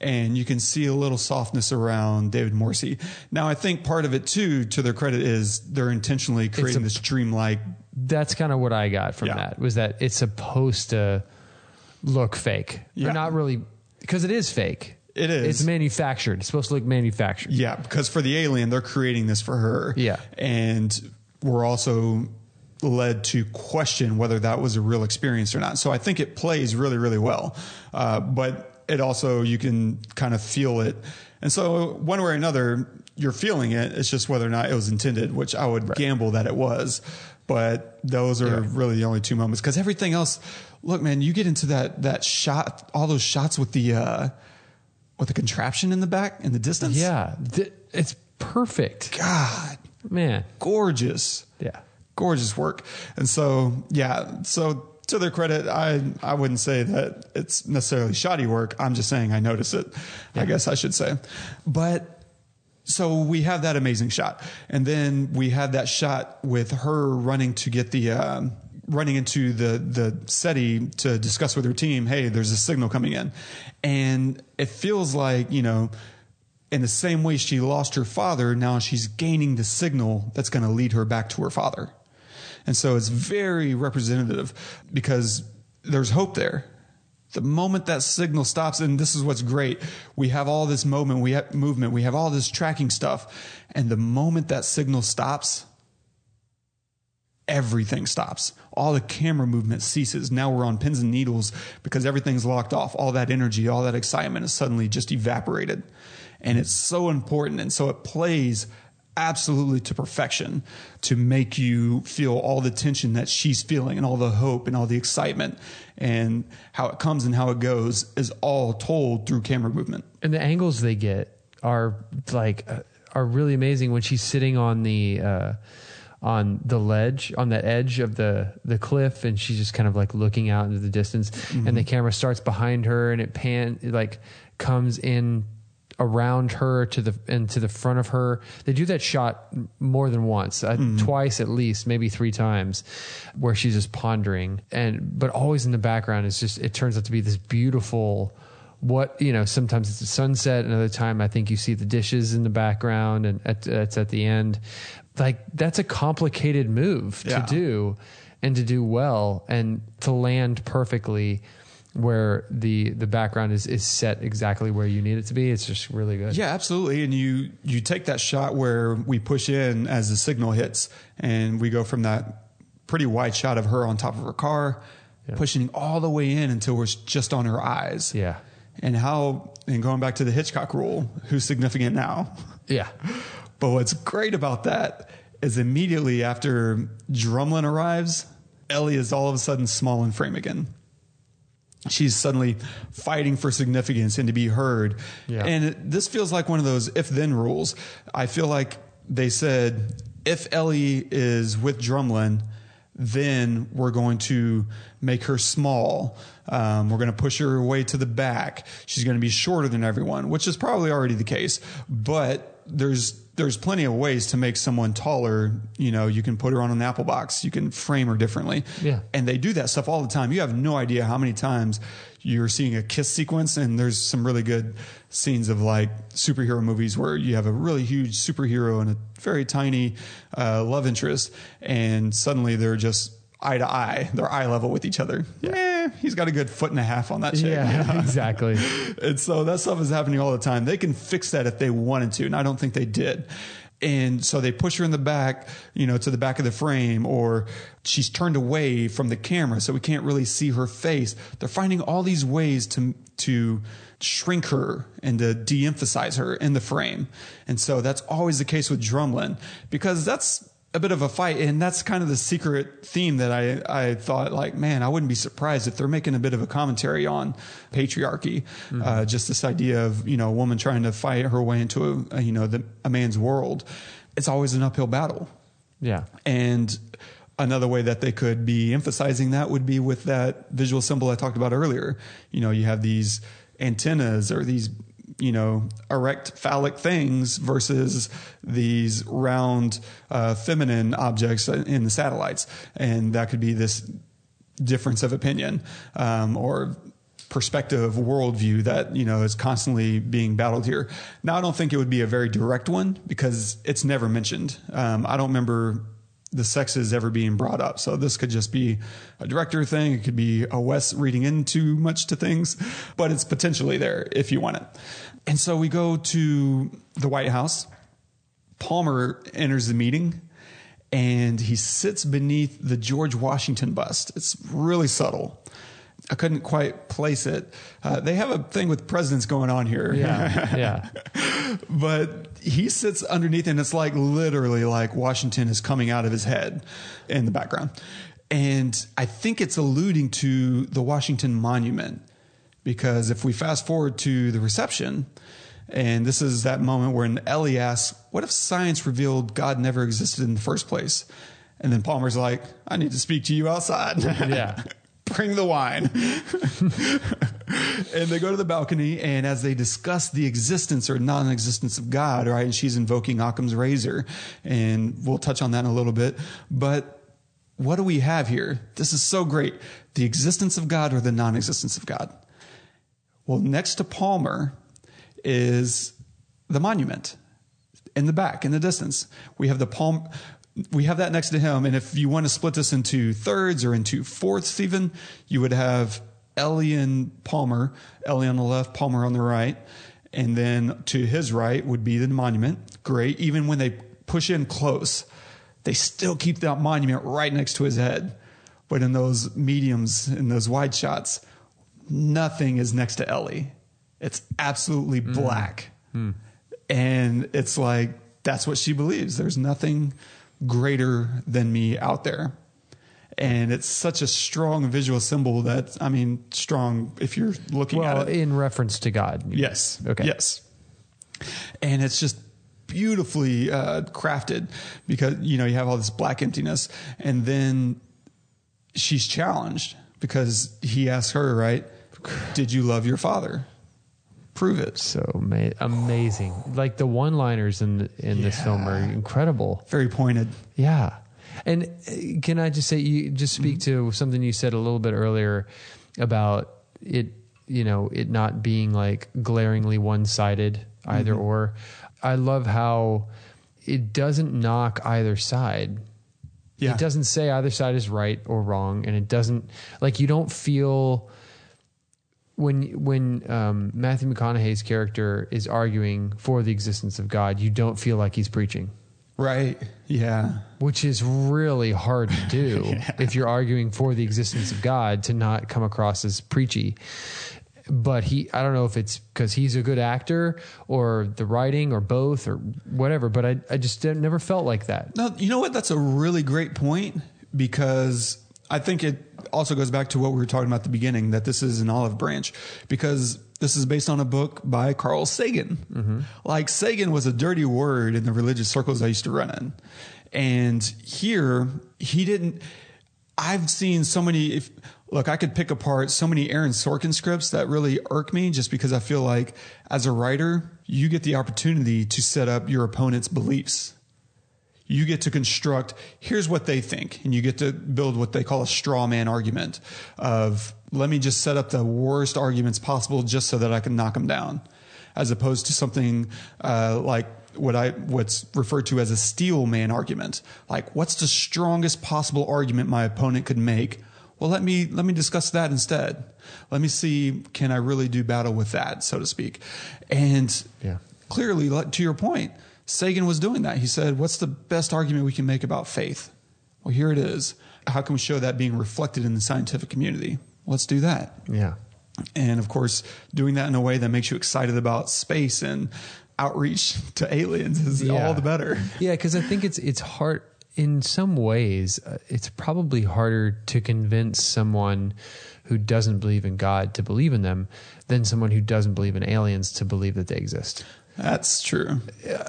[SPEAKER 2] and you can see a little softness around David Morse. Now, I think part of it too, to their credit, is they're intentionally creating
[SPEAKER 3] a-
[SPEAKER 2] this dreamlike.
[SPEAKER 3] That's kind of what I got from
[SPEAKER 2] Yeah.
[SPEAKER 3] that was that it's supposed to look fake.
[SPEAKER 2] Yeah.
[SPEAKER 3] Or not really because it is fake.
[SPEAKER 2] It is.
[SPEAKER 3] It's manufactured. It's supposed to look manufactured.
[SPEAKER 2] Yeah, because for the alien, they're creating this for her.
[SPEAKER 3] Yeah.
[SPEAKER 2] and we're also led to question whether that was a real experience or not. So I think it plays really, really well. Uh, but it also you can kind of feel it, and so one way or another, you're feeling it. It's just whether or not it was intended, which I would gamble that it was. But those are
[SPEAKER 3] Yeah.
[SPEAKER 2] really the only two moments because everything else. Look, man, you get into that that shot, all those shots with the uh, with the contraption in the back in the distance.
[SPEAKER 3] Yeah. It's perfect.
[SPEAKER 2] God,
[SPEAKER 3] Man.
[SPEAKER 2] gorgeous.
[SPEAKER 3] Yeah.
[SPEAKER 2] Gorgeous work. And so, yeah, so to their credit, I, I wouldn't say that it's necessarily shoddy work. I'm just saying I notice it, I guess I should say. But so we have that amazing shot. And then we have that shot with her running to get the, um, running into the, the SETI to discuss with her team, hey, there's a signal coming in. And it feels like, you know, in the same way she lost her father, now she's gaining the signal that's going to lead her back to her father. And so it's very representative because there's hope there. The moment that signal stops, and this is what's great, we have all this moment, we have movement, we have all this tracking stuff, and the moment that signal stops, everything stops. All the camera movement ceases. Now we're on pins and needles because everything's locked off. All that energy, all that excitement is suddenly just evaporated. And it's so important. And so it plays absolutely to perfection to make you feel all the tension that she's feeling and all the hope and all the excitement. And how it comes and how it goes is all told through camera movement.
[SPEAKER 3] and the angles they get are like uh, are really amazing when she's sitting on the uh, on the ledge on the edge of the the cliff and she's just kind of like looking out into the distance. And the camera starts behind her and it pan it like comes in around her to the and to the front of her. They do that shot more than once uh, twice at least maybe three times where she's just pondering. And but always in the background is just it turns out to be this beautiful what you know sometimes it's a sunset another time i think you see the dishes in the background and at, it's at the end. Like that's a complicated move
[SPEAKER 2] Yeah.
[SPEAKER 3] to do and to do well and to land perfectly where the the background is is set exactly where you need it to be it's just really good
[SPEAKER 2] Yeah, absolutely. And you you take that shot where we push in as the signal hits, and we go from that pretty wide shot of her on top of her car, pushing all the way in until we're just on her eyes.
[SPEAKER 3] Yeah.
[SPEAKER 2] And how and going back to the Hitchcock rule, who's significant now?
[SPEAKER 3] yeah
[SPEAKER 2] But what's great about that is immediately after Drumlin arrives, Ellie is all of a sudden small in frame again. She's suddenly fighting for significance and to be heard.
[SPEAKER 3] Yeah.
[SPEAKER 2] And it, this feels like one of those if then rules. I feel like they said if Ellie is with Drumlin, then we're going to make her small. Um, we're going to push her away to the back. She's going to be shorter than everyone, which is probably already the case. But there's there's plenty of ways to make someone taller. You know, you can put her on an apple box. You can frame her differently.
[SPEAKER 3] Yeah.
[SPEAKER 2] And they do that stuff all the time. You have no idea how many times you're seeing a kiss sequence, and there's some really good scenes of like superhero movies where you have a really huge superhero and a very tiny uh, love interest, and suddenly they're just eye to eye, they're eye level with each other. Yeah, he's got a good foot and a half on that chick.
[SPEAKER 3] yeah exactly
[SPEAKER 2] And so that stuff is happening all the time. They can fix that if they wanted to, and I don't think they did. And so they push her in the back, you know, to the back of the frame, or she's turned away from the camera, so we can't really see her face. They're finding all these ways to to shrink her and to de-emphasize her in the frame. And so that's always the case with Drumlin because that's a bit of a fight and that's kind of the secret theme that I, I thought like man i wouldn't be surprised if they're making a bit of a commentary on patriarchy uh, just this idea of you know a woman trying to fight her way into a, a you know the, a man's world. It's always an uphill battle.
[SPEAKER 3] Yeah.
[SPEAKER 2] And another way that they could be emphasizing that would be with that visual symbol I talked about earlier. You know, you have these antennas or these, you know, erect phallic things versus these round uh, feminine objects in the satellites. And that could be this difference of opinion um, or perspective worldview that you know is constantly being battled here. Now, I don't think it would be a very direct one because it's never mentioned. Um, I don't remember the sexes ever being brought up, so this could just be a director thing. It could be a Wes reading in too much to things, but it's potentially there if you want it. And so we go to the White House. Palmer enters the meeting and he sits beneath the George Washington bust. It's really subtle. I couldn't quite place it. Uh, they have a thing with presidents going on here.
[SPEAKER 3] Yeah, yeah.
[SPEAKER 2] but he sits underneath, and it's like literally like Washington is coming out of his head in the background. And I think it's alluding to the Washington Monument because if we fast forward to the reception, and this is that moment when Ellie asks, What if science revealed God never existed in the first place? And then Palmer's like, I need to speak to you outside.
[SPEAKER 3] Yeah.
[SPEAKER 2] Bring the wine. and they go to the balcony, and as they discuss the existence or non existence of God, right, and she's invoking Occam's razor, and we'll touch on that in a little bit. But what do we have here? This is so great. The existence of God or the non existence of God? Well, next to Palmer is the monument in the back, in the distance. We have the palm. We have that next to him, and if you want to split this into thirds or into fourths, even you would have Ellie and Palmer. Ellie on the left, Palmer on the right, and then to his right would be the monument. Great. Even when they push in close, they still keep that monument right next to his head. But in those mediums, in those wide shots, nothing is next to Ellie. It's absolutely black. And it's like, that's what she believes. There's nothing greater than me out there. And it's such a strong visual symbol that, I mean, strong if you're looking
[SPEAKER 3] Well,
[SPEAKER 2] at it.
[SPEAKER 3] in reference to God.
[SPEAKER 2] Yes.
[SPEAKER 3] Okay.
[SPEAKER 2] Yes. And it's just beautifully uh, crafted because, you know, you have all this black emptiness. And then she's challenged because he asks her, right? Did you love your father? Prove it.
[SPEAKER 3] So ma- amazing. Like the one-liners in in this film are incredible.
[SPEAKER 2] Very pointed.
[SPEAKER 3] Yeah. And uh, can I just say, you just speak to something you said a little bit earlier about it, you know, it not being like glaringly one sided either or. I love how it doesn't knock either side.
[SPEAKER 2] Yeah.
[SPEAKER 3] It doesn't say either side is right or wrong. And it doesn't, like, you don't feel when when um, Matthew McConaughey's character is arguing for the existence of God, you don't feel like he's preaching
[SPEAKER 2] Right. Yeah.
[SPEAKER 3] which is really hard to do if you're arguing for the existence of God to not come across as preachy. But he, I don't know if it's because he's a good actor or the writing or both or whatever, but I, I just never felt like that.
[SPEAKER 2] No, you know what? That's a really great point because I think it also goes back to what we were talking about at the beginning that this is an olive branch because this is based on a book by Carl Sagan. Mm-hmm. Like Sagan was a dirty word in the religious circles I used to run in. And here he didn't I've seen so many if look, I could pick apart so many Aaron Sorkin scripts that really irk me just because I feel like as a writer, you get the opportunity to set up your opponent's beliefs you get to construct here's what they think and you get to build what they call a straw man argument of let me just set up the worst arguments possible just so that i can knock them down as opposed to something uh, like what i what's referred to as a steel man argument. Like what's the strongest possible argument my opponent could make? Well let me let me discuss that instead. Let me see can i really do battle with that so to speak? And
[SPEAKER 3] Yeah.
[SPEAKER 2] clearly, to your point, Sagan was doing that. He said, What's the best argument we can make about faith? Well, here it is. How can we show that being reflected in the scientific community? Let's do that.
[SPEAKER 3] Yeah.
[SPEAKER 2] And of course, doing that in a way that makes you excited about space and outreach to aliens is all the better.
[SPEAKER 3] Yeah, because I think it's it's hard in some ways. Uh, it's probably harder to convince someone who doesn't believe in God to believe in them than someone who doesn't believe in aliens to believe that they exist.
[SPEAKER 2] That's true.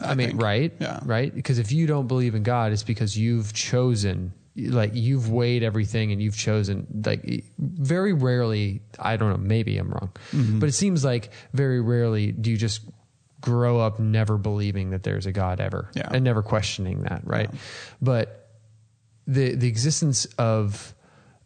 [SPEAKER 3] I, mean,
[SPEAKER 2] think.
[SPEAKER 3] right?
[SPEAKER 2] Yeah.
[SPEAKER 3] Right? Because if you don't believe in God, it's because you've chosen, like, you've weighed everything and you've chosen, like, very rarely, I don't know, maybe I'm wrong,
[SPEAKER 2] Mm-hmm.
[SPEAKER 3] but it seems like very rarely do you just grow up never believing that there's a God ever
[SPEAKER 2] Yeah.
[SPEAKER 3] and never questioning that, right? But the, the existence of,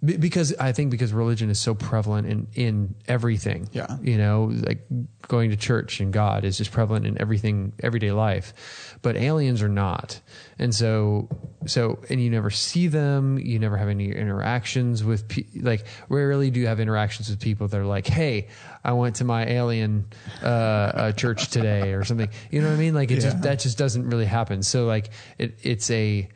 [SPEAKER 3] Be- because I think because religion is so prevalent in in everything.
[SPEAKER 2] Yeah.
[SPEAKER 3] you know, like going to church and God is just prevalent in everything, everyday life. But aliens are not, and so so and you never see them. You never have any interactions with pe- like rarely do you have interactions with people that are like, hey, I went to my alien uh, uh, church today or something. You know what I mean? Like it
[SPEAKER 2] Yeah.
[SPEAKER 3] just that just doesn't really happen. So like it it's a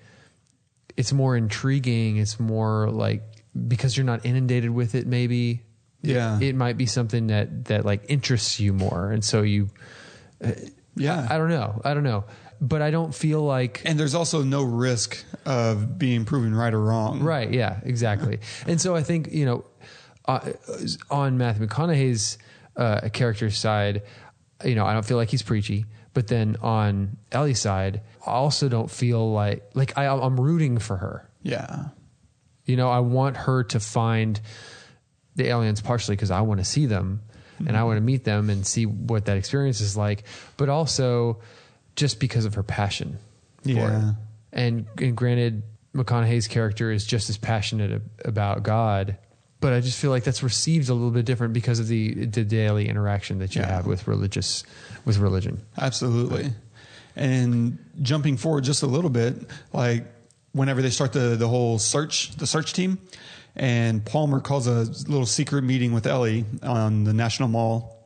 [SPEAKER 3] it's more intriguing. It's more like because you're not inundated with it. Maybe
[SPEAKER 2] Yeah.
[SPEAKER 3] it, it might be something that that like interests you more, and so you.
[SPEAKER 2] Yeah.
[SPEAKER 3] I don't know. I don't know, but I don't feel like
[SPEAKER 2] and there's also no risk of being proven right or wrong.
[SPEAKER 3] Right. Yeah. Exactly. and so I think you know, uh, on Matthew McConaughey's uh, character side, you know, I don't feel like he's preachy. But then on Ellie's side, I also don't feel like like I, I'm rooting for her.
[SPEAKER 2] Yeah.
[SPEAKER 3] You know, I want her to find the aliens partially because I want to see them and I want to meet them and see what that experience is like, but also just because of her passion for
[SPEAKER 2] Yeah.
[SPEAKER 3] And, and granted, McConaughey's character is just as passionate about God, but I just feel like that's received a little bit different because of the, the daily interaction that you
[SPEAKER 2] Yeah.
[SPEAKER 3] have with religious, with religion.
[SPEAKER 2] Absolutely. And jumping forward just a little bit, like whenever they start the the whole search, the search team, and Palmer calls a little secret meeting with Ellie on the National Mall.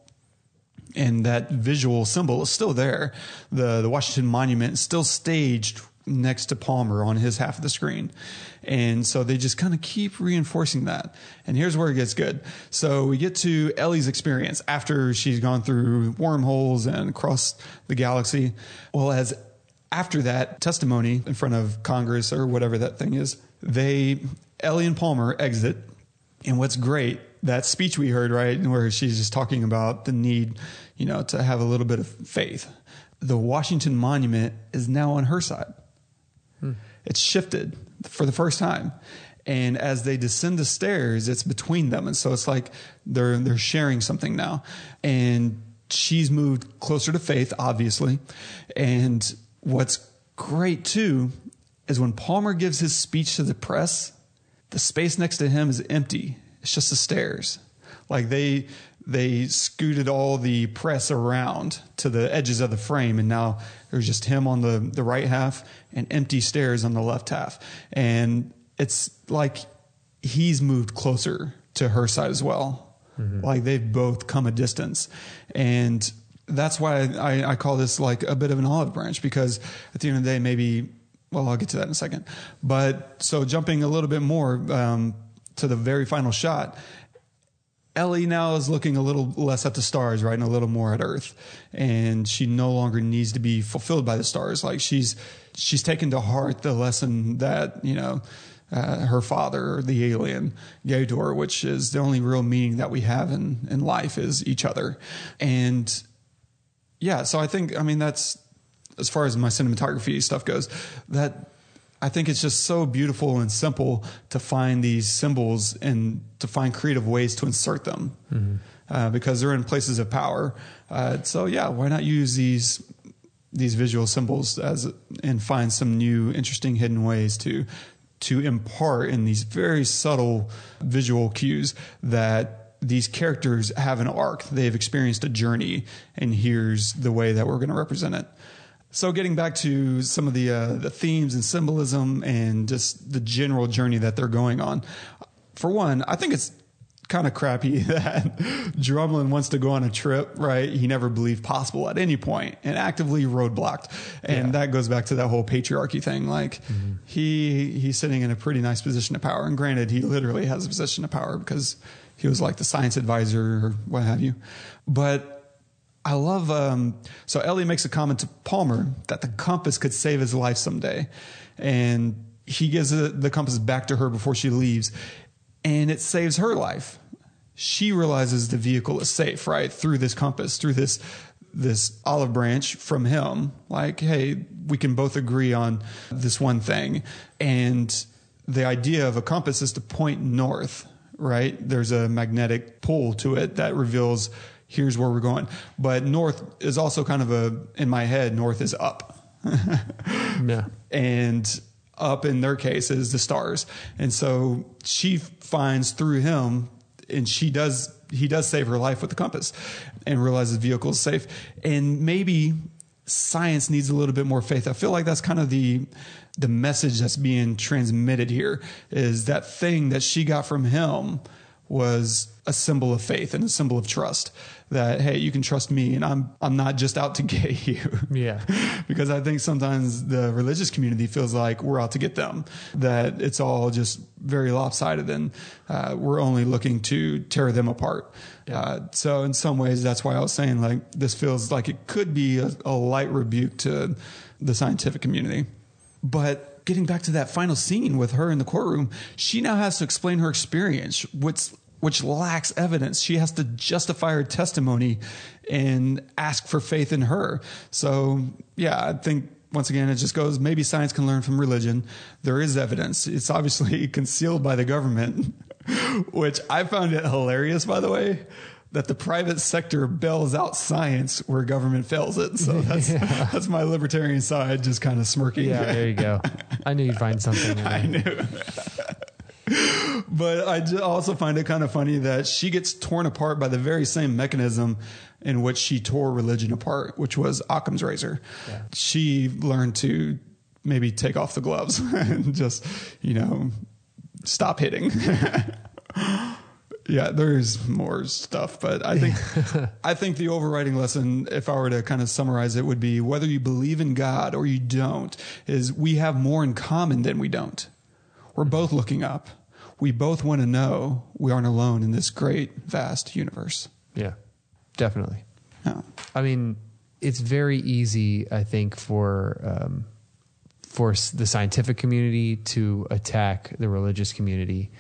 [SPEAKER 2] And that visual symbol is still there. The the Washington Monument is still staged next to Palmer on his half of the screen. And so they just kind of keep reinforcing that. And here's where it gets good. So we get to Ellie's experience after she's gone through wormholes and across the galaxy. Well, as after that testimony in front of Congress or whatever that thing is, they, Ellie and Palmer exit. And what's great, that speech we heard, right, where she's just talking about the need, you know, to have a little bit of faith. The Washington Monument is now on her side. Hmm. It's shifted for the first time. And as they descend the stairs, it's between them. And so it's like they're they're sharing something now. And she's moved closer to faith, obviously. And what's great too is when Palmer gives his speech to the press, the space next to him is empty. It's just the stairs. Like they they scooted all the press around to the edges of the frame and now there's just him on the, the right half and empty stairs on the left half. And it's like he's moved closer to her side as well. Mm-hmm. Like they've both come a distance. And that's why I, I call this like a bit of an olive branch because at the end of the day, maybe, well, I'll get to that in a second. But so jumping a little bit more um, to the very final shot, Ellie now is looking a little less at the stars, right, and a little more at Earth, and she no longer needs to be fulfilled by the stars. Like she's she's taken to heart the lesson that you know uh, her father, the alien, gave to her, which is the only real meaning that we have in in life is each other, and yeah. So I think I mean that's as far as my cinematography stuff goes. That I think it's just so beautiful and simple to find these symbols and to find creative ways to insert them uh, because they're in places of power. Uh, so yeah, why not use these these visual symbols as and find some new interesting hidden ways to to impart in these very subtle visual cues that these characters have an arc. They've experienced a journey, and here's the way that we're going to represent it. So, getting back to some of the uh, the themes and symbolism, and just the general journey that they're going on. For one, I think it's kind of crappy that Drumlin wants to go on a trip. Right? He never believed possible at any point, and actively roadblocked. And that goes back to that whole patriarchy thing. Like he he's sitting in a pretty nice position of power, and granted, he literally has a position of power because he was like the science advisor or what have you. But I love. Um, so Ellie makes a comment to Palmer that the compass could save his life someday, and he gives the, compass back to her before she leaves, and it saves her life. She realizes the vehicle is safe, right, through this compass, through this this olive branch from him. Like, hey, we can both agree on this one thing, and the idea of a compass is to point north, right? There's a magnetic pull to it that reveals here's where we're going. But north is also kind of a, in my head, north is up.
[SPEAKER 3] Yeah.
[SPEAKER 2] and up in their case is the stars. And so she finds through him and she does he does save her life with the compass and realizes the vehicle is safe. And maybe science needs a little bit more faith. I feel like that's kind of the the message that's being transmitted here is that thing that she got from him was a symbol of faith and a symbol of trust that hey you can trust me and i'm i'm not just out to get you.
[SPEAKER 3] Yeah.
[SPEAKER 2] because i think sometimes the religious community feels like we're out to get them that it's all just very lopsided and uh, we're only looking to tear them apart. Uh, so in some ways that's why i was saying like this feels like it could be a, a light rebuke to the scientific community. But getting back to that final scene with her in the courtroom, she now has to explain her experience, which which lacks evidence. She has to justify her testimony and ask for faith in her. So yeah, I think once again it just goes maybe science can learn from religion. There is evidence. It's obviously concealed by the government, which I found it hilarious by the way. That the private sector bails out science where government fails it. So that's that's my libertarian side just kind of smirking.
[SPEAKER 3] Yeah, there you go. I knew you'd find something.
[SPEAKER 2] I knew. But I also find it kind of funny that she gets torn apart by the very same mechanism in which she tore religion apart, which was Occam's razor. She learned to maybe take off the gloves and just, you know, stop hitting. yeah, there's more stuff, but I think I think the overriding lesson, if I were to kind of summarize it, would be whether you believe in God or you don't, is we have more in common than we don't. We're mm-hmm. both looking up. We both want to know we aren't alone in this great, vast universe.
[SPEAKER 3] Yeah, definitely.
[SPEAKER 2] Yeah.
[SPEAKER 3] I mean, it's very easy, I think, for um, for the scientific community to attack the religious community.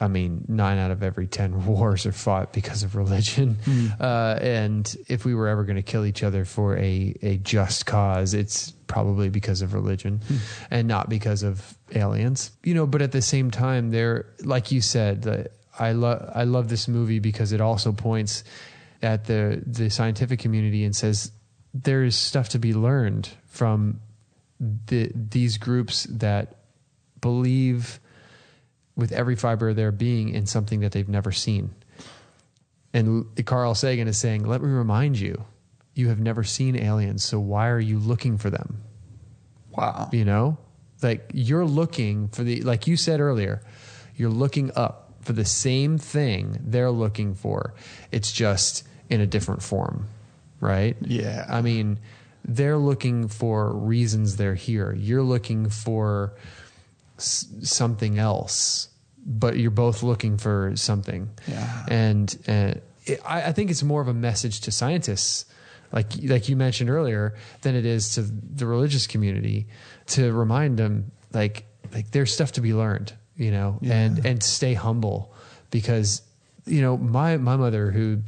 [SPEAKER 3] I mean, nine out of every ten wars are fought because of religion, uh, and if we were ever going to kill each other for a a just cause, it's probably because of religion, and not because of aliens. You know, but at the same time, there, like you said, the, I love I love this movie because it also points at the the scientific community and says there is stuff to be learned from the these groups that believe with every fiber of their being in something that they've never seen. And Carl Sagan is saying, "Let me remind you, you have never seen aliens, so why are you looking for them?"
[SPEAKER 2] Wow.
[SPEAKER 3] You know, like you're looking for the, like you said earlier, you're looking up for the same thing they're looking for. It's just in a different form, right?
[SPEAKER 2] Yeah.
[SPEAKER 3] I mean, they're looking for reasons they're here. You're looking for s- something else, but you're both looking for something.
[SPEAKER 2] Yeah.
[SPEAKER 3] And uh, it, I, I think it's more of a message to scientists, like like you mentioned earlier, than it is to the religious community to remind them like like there's stuff to be learned, you know, and and stay humble because you know my my mother who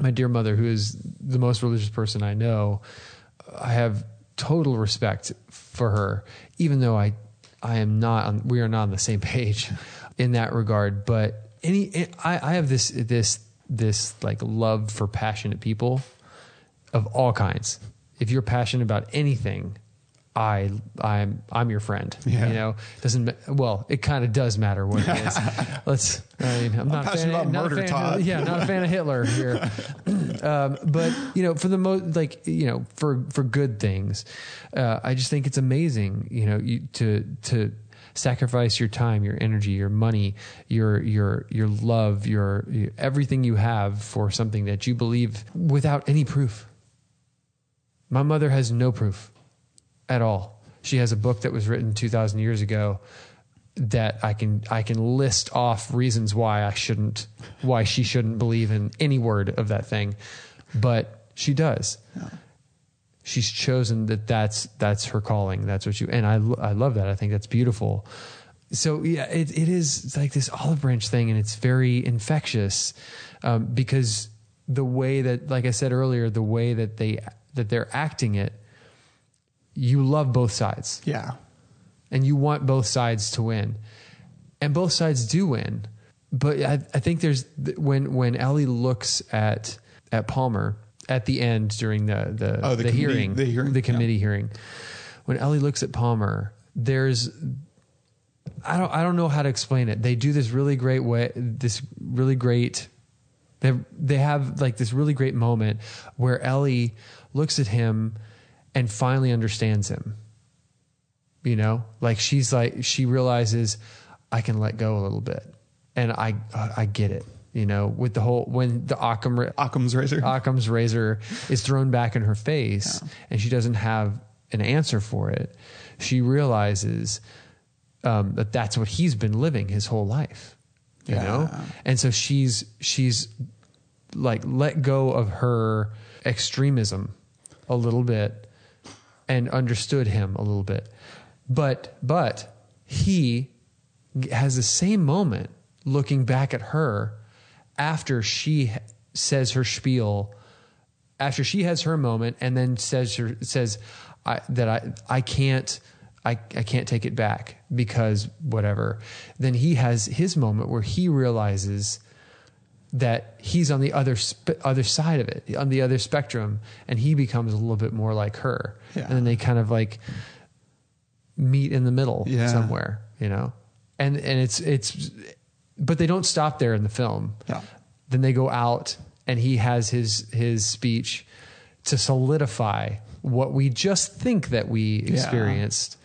[SPEAKER 3] my dear mother who is the most religious person I know, I have total respect for her, even though I I am not on, we are not on the same page in that regard. But any I, I have this this this like love for passionate people of all kinds. If you're passionate about anything, I I'm I'm your friend.
[SPEAKER 2] Yeah.
[SPEAKER 3] You know, doesn't well, it kind of does matter what it is. Let's. I mean, I'm not a fan,
[SPEAKER 2] about
[SPEAKER 3] not a
[SPEAKER 2] murder,
[SPEAKER 3] fan of- yeah, not a fan of Hitler here. um, but you know, for the most, like you know, for for good things, uh, I just think it's amazing. You know, you, to to sacrifice your time, your energy, your money, your your your love, your, your everything you have for something that you believe without any proof. My mother has no proof at all. She has a book that was written 2000 years ago that I can I can list off reasons why I shouldn't why she shouldn't believe in any word of that thing but she does. She's chosen that that's that's her calling. That's what you and I I love that. I think that's beautiful. So yeah, it it is like this olive branch thing, and it's very infectious um, because the way that, like I said earlier, the way that they that they're acting it, you love both sides
[SPEAKER 2] Yeah.
[SPEAKER 3] and you want both sides to win, and both sides do win. But I, I think there's when when Ellie looks at at Palmer at the end during the the,
[SPEAKER 2] Oh, the
[SPEAKER 3] the hearing
[SPEAKER 2] the hearing,
[SPEAKER 3] the committee hearing when Ellie looks at Palmer there's I don't I don't know how to explain it. They do this really great way this really great they they have like this really great moment where Ellie looks at him and finally understands him. You know, like she's like she realizes I can let go a little bit, and I I get it. You know, with the whole when the Occam
[SPEAKER 2] Occam's razor.
[SPEAKER 3] Occam's razor is thrown back in her face, and she doesn't have an answer for it. She realizes um, that that's what he's been living his whole life. You
[SPEAKER 2] Yeah.
[SPEAKER 3] know, and so she's she's like let go of her extremism a little bit and understood him a little bit. But but he has the same moment looking back at her after she says her spiel after she has her moment and then says her says I, that I I can't I, I can't take it back because whatever then he has his moment where he realizes that he's on the other sp- other side of it on the other spectrum and he becomes a little bit more like her
[SPEAKER 2] Yeah.
[SPEAKER 3] and then they kind of like meet in the middle
[SPEAKER 2] Yeah.
[SPEAKER 3] somewhere you know and and it's it's but they don't stop there in the film
[SPEAKER 2] Yeah.
[SPEAKER 3] then they go out and he has his his speech to solidify what we just think that we experienced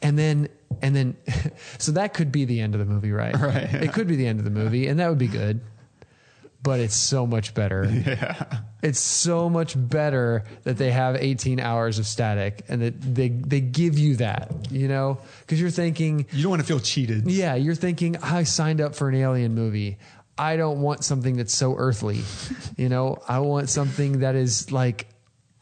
[SPEAKER 3] and then and then so that could be the end of the movie right
[SPEAKER 2] Right, yeah.
[SPEAKER 3] it could be the end of the movie and that would be good but it's so much better
[SPEAKER 2] yeah.
[SPEAKER 3] it's so much better that they have 18 hours of static and that they they give you that you know because you're thinking
[SPEAKER 2] You don't want to feel cheated.
[SPEAKER 3] yeah, you're thinking I signed up for an alien movie. I don't want something that's so earthly. you know, I want something that is like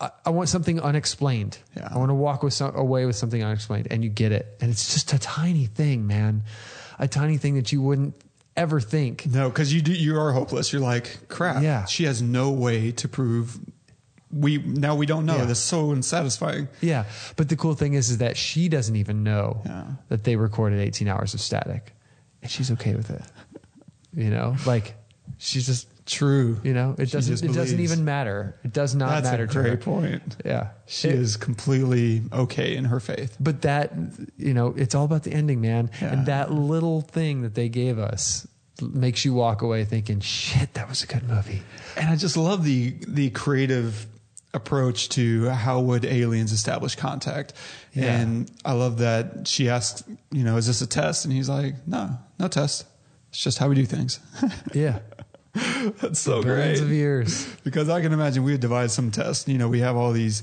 [SPEAKER 3] I, I want something unexplained.
[SPEAKER 2] Yeah.
[SPEAKER 3] I want to walk with some, away with something unexplained, and you get it. And it's just a tiny thing, man. A tiny thing that you wouldn't ever think.
[SPEAKER 2] No, because you do, you are hopeless. You're like, crap.
[SPEAKER 3] Yeah.
[SPEAKER 2] She has no way to prove. We now we don't know.
[SPEAKER 3] Yeah.
[SPEAKER 2] That's so unsatisfying.
[SPEAKER 3] Yeah, but the cool thing is, is that she doesn't even know
[SPEAKER 2] Yeah.
[SPEAKER 3] that they recorded 18 hours of static, and she's okay with it. You know, like she's just
[SPEAKER 2] True.
[SPEAKER 3] You know, it
[SPEAKER 2] She
[SPEAKER 3] doesn't. It doesn't even matter. It does not
[SPEAKER 2] That's
[SPEAKER 3] matter
[SPEAKER 2] a
[SPEAKER 3] to her.
[SPEAKER 2] great point.
[SPEAKER 3] Yeah,
[SPEAKER 2] She
[SPEAKER 3] It-
[SPEAKER 2] is completely okay in her faith.
[SPEAKER 3] But that, you know, it's all about the ending, man.
[SPEAKER 2] Yeah.
[SPEAKER 3] And that little thing that they gave us makes you walk away thinking, "Shit, that was a good movie."
[SPEAKER 2] And I just love the the creative approach to how would aliens establish contact.
[SPEAKER 3] Yeah.
[SPEAKER 2] And I love that she asks, you know, is this a test? And he's like, no, no test. It's just how we do things.
[SPEAKER 3] Yeah,
[SPEAKER 2] That's so
[SPEAKER 3] billions
[SPEAKER 2] great.
[SPEAKER 3] of years.
[SPEAKER 2] Because I can imagine we would devise some tests. You know, we have all these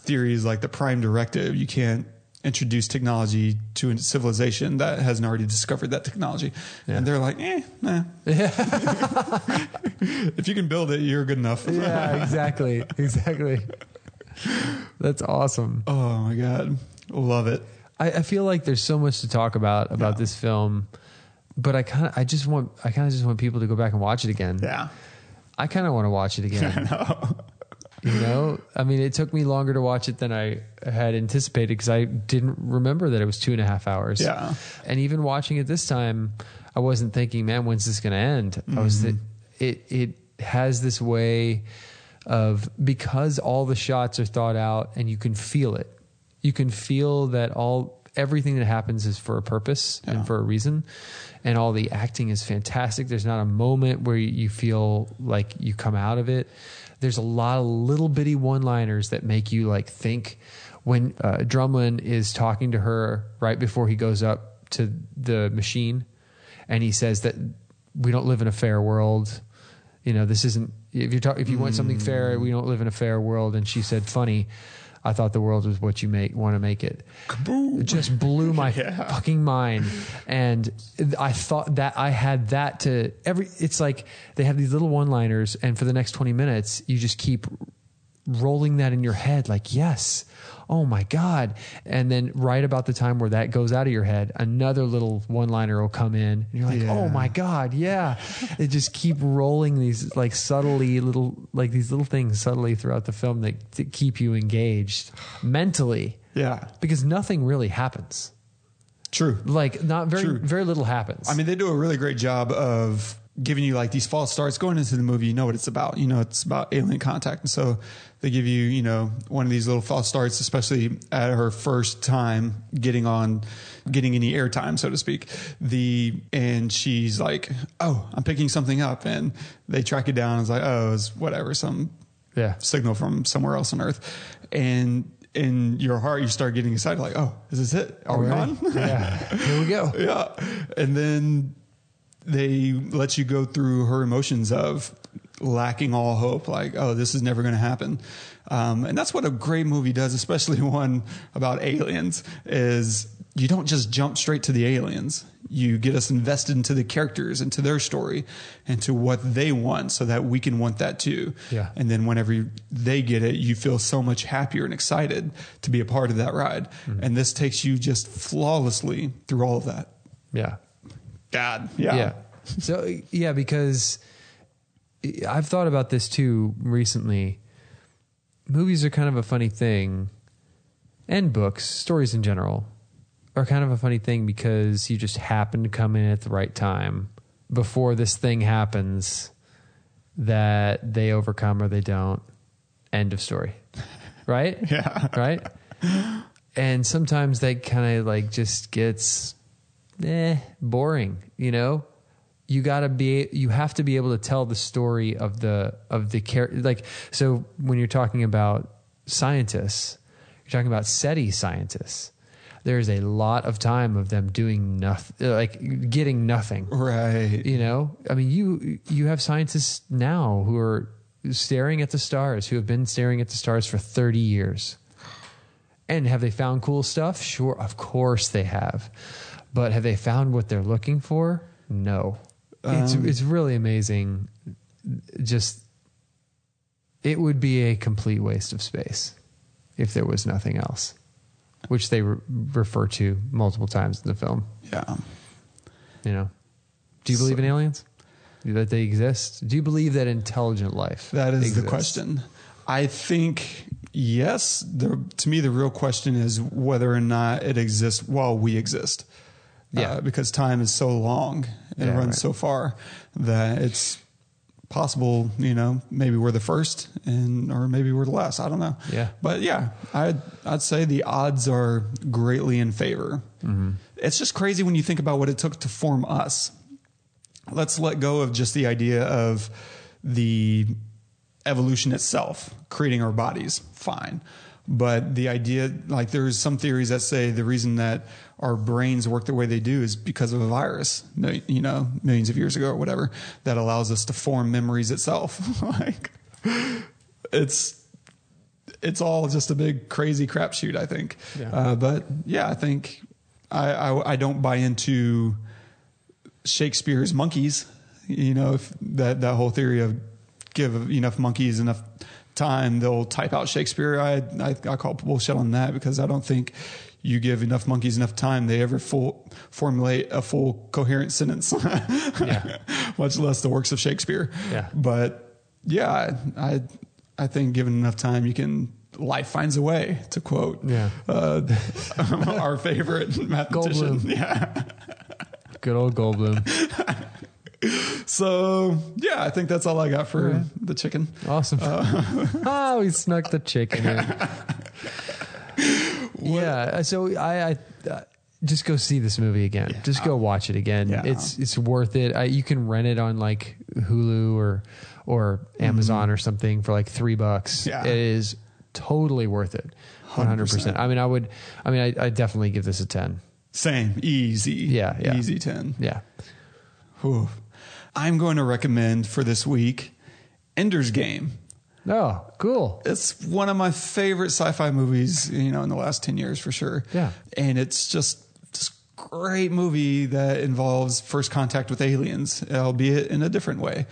[SPEAKER 2] theories like the prime directive. You can't introduce technology to a civilization that hasn't already discovered that technology.
[SPEAKER 3] Yeah.
[SPEAKER 2] And they're like, eh, nah. if you can build it, you're good enough.
[SPEAKER 3] Yeah, exactly, exactly. That's awesome.
[SPEAKER 2] Oh my God. Love it.
[SPEAKER 3] I, I feel like there's so much to talk about about
[SPEAKER 2] Yeah.
[SPEAKER 3] this film, but I kind of, I just want, I kind of just want people to go back and watch it again.
[SPEAKER 2] Yeah.
[SPEAKER 3] I kind of want to watch it again. You know, I mean, it took me longer to watch it than I had anticipated because I didn't remember that it was two and a half hours.
[SPEAKER 2] Yeah.
[SPEAKER 3] and even watching it this time, I wasn't thinking, "Man, when's this going to end?" I was
[SPEAKER 2] Mm-hmm.
[SPEAKER 3] it. It has this way of because all the shots are thought out and you can feel it. You can feel that all everything that happens is for a purpose
[SPEAKER 2] Yeah.
[SPEAKER 3] and for a reason, and all the acting is fantastic. There's not a moment where you feel like you come out of it. There's a lot of little bitty one-liners that make you like think. When uh, Drumlin is talking to her right before he goes up to the machine, and he says that we don't live in a fair world. You know, this isn't. If you talk, if you want something fair, we don't live in a fair world. And she said, "Funny, I thought the world was what you make want to make it." It just blew my fucking mind, and I thought that I had that to every. It's like they have these little one-liners, and for the next twenty minutes, you just keep rolling that in your head like yes oh my god and then right about the time where that goes out of your head another little one liner will come in and you're like oh
[SPEAKER 2] Yeah.
[SPEAKER 3] oh my god yeah they just keep rolling these like subtly little like these little things subtly throughout the film that, that keep you engaged mentally
[SPEAKER 2] Yeah.
[SPEAKER 3] because nothing really happens
[SPEAKER 2] True.
[SPEAKER 3] like not very
[SPEAKER 2] True.
[SPEAKER 3] very little happens
[SPEAKER 2] I mean, they do a really great job of giving you like these false starts going into the movie. You know what it's about. You know it's about alien contact, and so they give you you know one of these little false starts, especially at her first time getting on, getting any airtime, so to speak. The and she's like, oh, I'm picking something up, and they track it down. It's like, oh, it's whatever, some
[SPEAKER 3] Yeah.
[SPEAKER 2] signal from somewhere else on Earth, and in your heart you start getting excited, like, oh, is this it? Are we
[SPEAKER 3] Already?
[SPEAKER 2] on?
[SPEAKER 3] yeah. Here we go.
[SPEAKER 2] yeah. And then they let you go through her emotions of lacking all hope, like, oh, this is never going to happen. Um, and that's what a great movie does, especially one about aliens, is you don't just jump straight to the aliens. You get us invested into the characters, into their story, into what they want so that we can want that too.
[SPEAKER 3] Yeah.
[SPEAKER 2] And then whenever you- they get it, you feel so much happier and excited to be a part of that ride. And this takes you just flawlessly through all of that.
[SPEAKER 3] Yeah.
[SPEAKER 2] God. Yeah.
[SPEAKER 3] Yeah. So yeah, because I've thought about this too recently. Movies are kind of a funny thing, and books, stories in general, are kind of a funny thing because you just happen to come in at the right time before this thing happens that they overcome or they don't. End of story. Right?
[SPEAKER 2] Yeah.
[SPEAKER 3] Right? And sometimes that kind of like just gets eh, boring, you know? You gotta be, you have to be able to tell the story of the, of the character. Like, so when you're talking about scientists, you're talking about SETI scientists. There's a lot of time of them doing nothing, like getting nothing.
[SPEAKER 2] Right.
[SPEAKER 3] You know, I mean, you you have scientists now who are staring at the stars, who have been staring at the stars for 30 years. And have they found cool stuff? Sure, of course they have. But have they found what they're looking for? No. it's um, it's really amazing. Just it would be a complete waste of space if there was nothing else, which they re- refer to multiple times in the film.
[SPEAKER 2] Yeah.
[SPEAKER 3] You know, do you believe in aliens? That they exist? Do you believe that intelligent life?
[SPEAKER 2] That is the question. I think yes. The, to me, the real question is whether or not it exists while we exist.
[SPEAKER 3] Yeah.
[SPEAKER 2] Uh, because time is so long and
[SPEAKER 3] Yeah,
[SPEAKER 2] runs
[SPEAKER 3] right.
[SPEAKER 2] so far that it's possible. You know, maybe we're the first, and or maybe we're the last. I don't know.
[SPEAKER 3] Yeah.
[SPEAKER 2] But yeah, I'd I'd say the odds are greatly in favor.
[SPEAKER 3] Mm-hmm.
[SPEAKER 2] It's just crazy when you think about what it took to form us let's let go of just the idea of the evolution itself, creating our bodies. Fine. But the idea, like there's some theories that say the reason that our brains work the way they do is because of a virus, you know, millions of years ago or whatever, that allows us to form memories itself. like it's, it's all just a big crazy crapshoot, I think.
[SPEAKER 3] Yeah.
[SPEAKER 2] Uh, but yeah, I think I, I, I don't buy into Shakespeare's monkeys. You know, if that that whole theory of give enough monkeys enough time, they'll type out Shakespeare. I I, I call bullshit on that because I don't think you give enough monkeys enough time, they ever full formulate a full coherent sentence.
[SPEAKER 3] Yeah.
[SPEAKER 2] Much less the works of Shakespeare.
[SPEAKER 3] Yeah.
[SPEAKER 2] But yeah, I I think given enough time, you can. Life finds a way, to quote
[SPEAKER 3] Yeah.
[SPEAKER 2] uh, our favorite mathematician.
[SPEAKER 3] Goldblum.
[SPEAKER 2] Yeah.
[SPEAKER 3] Good old Goldblum.
[SPEAKER 2] So yeah, I think that's all I got for
[SPEAKER 3] Alright.
[SPEAKER 2] the chicken.
[SPEAKER 3] Awesome.
[SPEAKER 2] Uh,
[SPEAKER 3] oh, we snuck the chicken in. Yeah. So I, I uh, just go see this movie again. Just go watch it again.
[SPEAKER 2] Yeah.
[SPEAKER 3] It's it's worth it. I, you can rent it on like Hulu or or Amazon or something for like three bucks.
[SPEAKER 2] Mm-hmm. Yeah.
[SPEAKER 3] It is totally worth it. One hundred percent. I mean, I would. I mean, I, I definitely give this a ten.
[SPEAKER 2] Same, easy.
[SPEAKER 3] Yeah, yeah.
[SPEAKER 2] easy ten.
[SPEAKER 3] Yeah.
[SPEAKER 2] Whew. I'm going to recommend for this week Ender's Game.
[SPEAKER 3] Oh, cool.
[SPEAKER 2] It's one of my favorite sci-fi movies, you know, in the last 10 years for sure.
[SPEAKER 3] Yeah.
[SPEAKER 2] And it's just just great movie that involves first contact with aliens, albeit in a different way.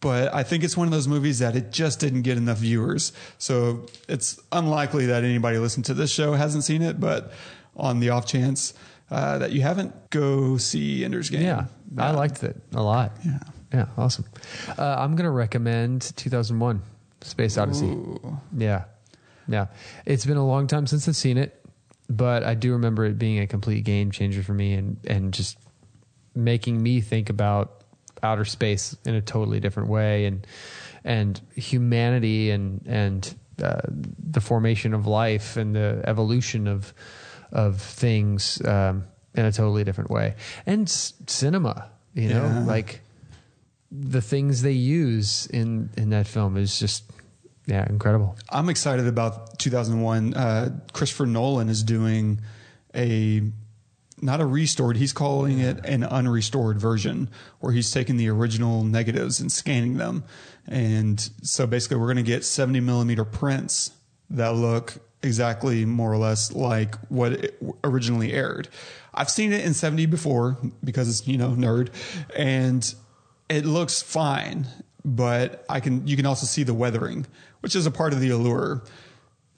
[SPEAKER 2] But I think it's one of those movies that it just didn't get enough viewers. So it's unlikely that anybody listening to this show hasn't seen it, but on the off chance uh, that you haven't, go see Ender's Game.
[SPEAKER 3] Yeah, I liked it a lot.
[SPEAKER 2] Yeah.
[SPEAKER 3] Yeah, awesome. Uh, I'm going to recommend 2001 Space Odyssey. Yeah. Yeah. It's been a long time since I've seen it, but I do remember it being a complete game changer for me and, and just making me think about outer space in a totally different way, and and humanity and and uh, the formation of life and the evolution of of things um, in a totally different way, and s- cinema. You know,
[SPEAKER 2] Yeah.
[SPEAKER 3] like the things they use in in that film is just yeah incredible.
[SPEAKER 2] I'm excited about 2001. Uh, Christopher Nolan is doing a not a restored. He's calling it an unrestored version, where he's taking the original negatives and scanning them. And so basically, we're going to get 70 millimeter prints that look exactly more or less like what it originally aired. I've seen it in 70 before because it's you know nerd, and it looks fine. But I can you can also see the weathering, which is a part of the allure.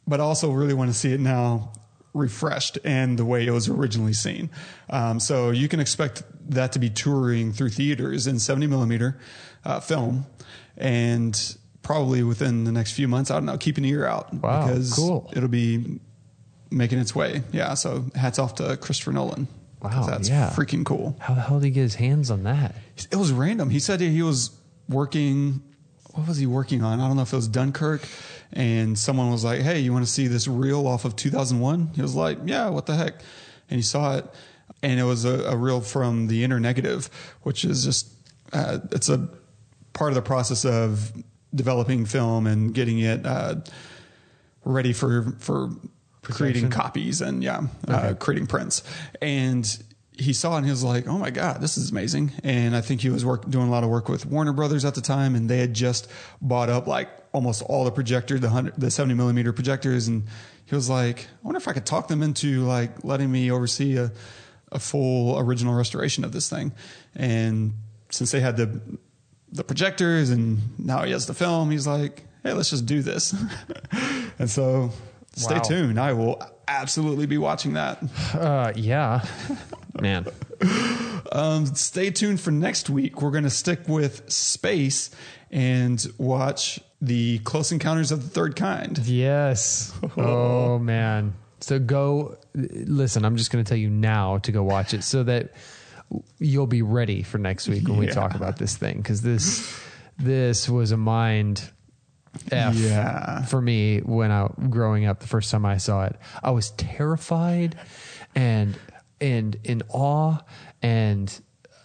[SPEAKER 2] But I also really want to see it now refreshed and the way it was originally seen. Um, so you can expect that to be touring through theaters in 70 millimeter uh, film, and probably within the next few months. I don't know. Keep an ear out
[SPEAKER 3] Wow,
[SPEAKER 2] because
[SPEAKER 3] cool.
[SPEAKER 2] it'll be making its way. Yeah. So hats off to Christopher Nolan.
[SPEAKER 3] Wow,
[SPEAKER 2] that's
[SPEAKER 3] yeah.
[SPEAKER 2] freaking cool.
[SPEAKER 3] How the hell did he get his hands on that?
[SPEAKER 2] It was random. He said he was working. What was he working on? I don't know if it was Dunkirk. And someone was like, "Hey, you want to see this reel off of 2001?" He was like, "Yeah, what the heck?" And he saw it, and it was a, a reel from the Internegative, which is just uh, it's a part of the process of developing film and getting it uh, ready for for creating copies and yeah, uh, creating prints. And he saw it and he was like, "Oh my god, this is amazing!" And I think he was work, doing a lot of work with Warner Brothers at the time, and they had just bought up like almost all the projectors, the hundred, the seventy millimeter projectors, and he was like, "I wonder if I could talk them into like letting me oversee a a full original restoration of this thing." And since they had the the projectors and now he has the film, he's like, "Hey, let's just do this." and so, stay
[SPEAKER 3] Wow.
[SPEAKER 2] tuned. I will absolutely be watching that.
[SPEAKER 3] Uh, yeah, man.
[SPEAKER 2] Um, stay tuned for next week. We're going to stick with space and watch the Close Encounters of the Third Kind.
[SPEAKER 3] Yes. Oh man. So go listen. I'm just going to tell you now to go watch it so that you'll be ready for next week when we talk about this thing because this this was a mind f
[SPEAKER 2] Yeah.
[SPEAKER 3] for me when I growing up the first time I saw it. I was terrified and and in awe and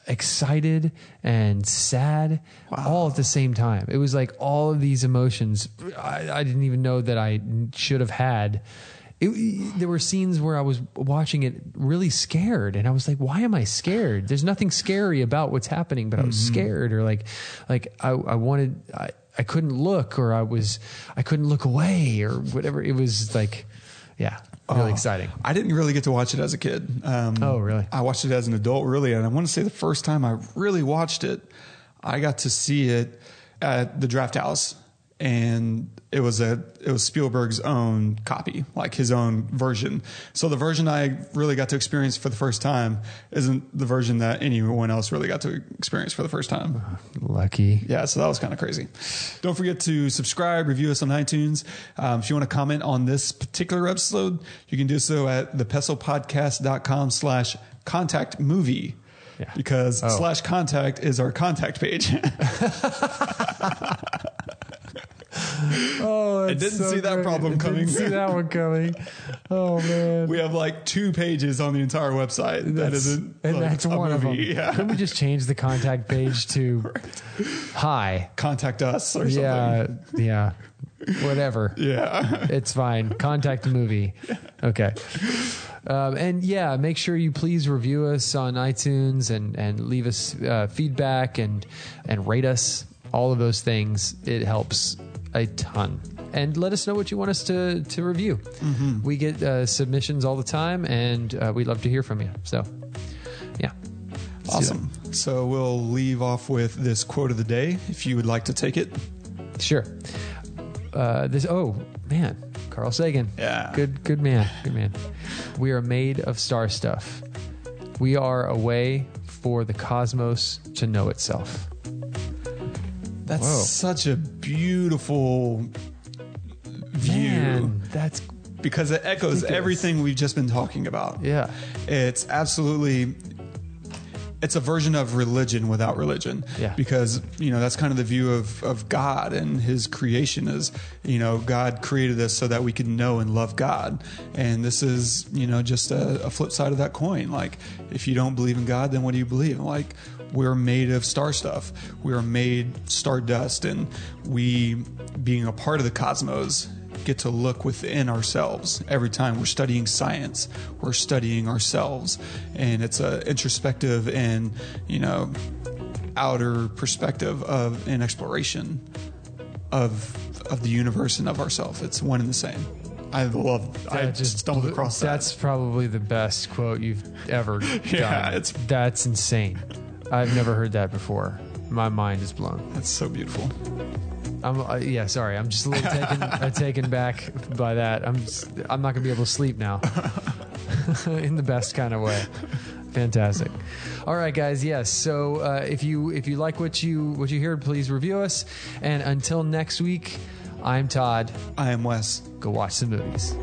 [SPEAKER 3] excited and sad all at the same time. It was like all of these emotions I, I didn't even know that I should have had. It, there were scenes where I was watching it really scared, and I was like, "Why am I scared?" There's nothing scary about what's happening, but I was mm-hmm. scared, or like, like I, I wanted, I, I couldn't look, or I was, I couldn't look away, or whatever. It was like, yeah, really
[SPEAKER 2] Oh,
[SPEAKER 3] exciting.
[SPEAKER 2] I didn't really get to watch it as a kid. Um,
[SPEAKER 3] Oh, really?
[SPEAKER 2] I watched it as an adult, really. And I want to say the first time I really watched it, I got to see it at the Drafthouse. And it was a it was Spielberg's own copy, like his own version. So the version I really got to experience for the first time isn't the version that anyone else really got to experience for the first time.
[SPEAKER 3] Lucky.
[SPEAKER 2] Yeah, so that was kind of crazy. Don't forget to subscribe, review us on iTunes. Um, if you want to comment on this particular episode, you can do so at thepestlepodcast.com slash contact movie.
[SPEAKER 3] Yeah.
[SPEAKER 2] Because
[SPEAKER 3] Oh.
[SPEAKER 2] slash contact is our contact page.
[SPEAKER 3] Oh,
[SPEAKER 2] I didn't see that problem coming.
[SPEAKER 3] Didn't see that one coming. Oh man.
[SPEAKER 2] we have like two pages on the entire website. that
[SPEAKER 3] That's-
[SPEAKER 2] isn't
[SPEAKER 3] and
[SPEAKER 2] like,
[SPEAKER 3] that's one of them.
[SPEAKER 2] Yeah.
[SPEAKER 3] Couldn't we just change the contact page to hi?
[SPEAKER 2] Contact us or
[SPEAKER 3] Yeah,
[SPEAKER 2] something.
[SPEAKER 3] yeah, whatever.
[SPEAKER 2] Yeah.
[SPEAKER 3] It's fine. Contact the movie. Okay. Um, and yeah, make sure you please review us on iTunes and and leave us uh, feedback and and rate us. All of those things it helps a ton. And let us know what you want us to to review. We get uh, submissions all the time, and uh, we love to hear from you. So, yeah. Let's do that.
[SPEAKER 2] Awesome. So we'll leave off with this quote of the day if you would like to take it.
[SPEAKER 3] Sure. Uh, this. Oh man, Carl Sagan.
[SPEAKER 2] Yeah.
[SPEAKER 3] Good. Good man. Good man. We are made of star stuff. We are a way for the cosmos to know itself.
[SPEAKER 2] That's
[SPEAKER 3] Whoa.
[SPEAKER 2] such a beautiful view
[SPEAKER 3] Man, that's
[SPEAKER 2] because it echoes
[SPEAKER 3] Ridiculous.
[SPEAKER 2] everything we've just been talking about.
[SPEAKER 3] yeah.
[SPEAKER 2] It's absolutely it's a version of religion without religion.
[SPEAKER 3] Yeah.
[SPEAKER 2] Because you know that's kind of the view of of God and His creation is you know God created us so that we could know and love God, and this is you know just a, a flip side of that coin. Like if you don't believe in God, then what do you believe? Like we're made of star stuff. We are made stardust, and we being a part of the cosmos get to look within ourselves every time we're studying science. We're studying ourselves and it's a introspective and you know outer perspective of an exploration of of the universe and of ourselves. It's one and the same. I love i just stumbled across that.
[SPEAKER 3] That's probably the best quote you've ever
[SPEAKER 2] Yeah, it's-
[SPEAKER 3] that's insane. I've never heard that before. My mind is blown.
[SPEAKER 2] that's so beautiful
[SPEAKER 3] I'm uh, yeah, sorry. I'm just a little taken uh, taken back by that. I'm just, I'm not gonna be able to sleep now, in the best kind of way. Fantastic. All right, guys. Yes. So uh, if you if you like what you what you heard, please review us. And until next week, I'm Todd.
[SPEAKER 2] i am wes
[SPEAKER 3] Go watch some movies.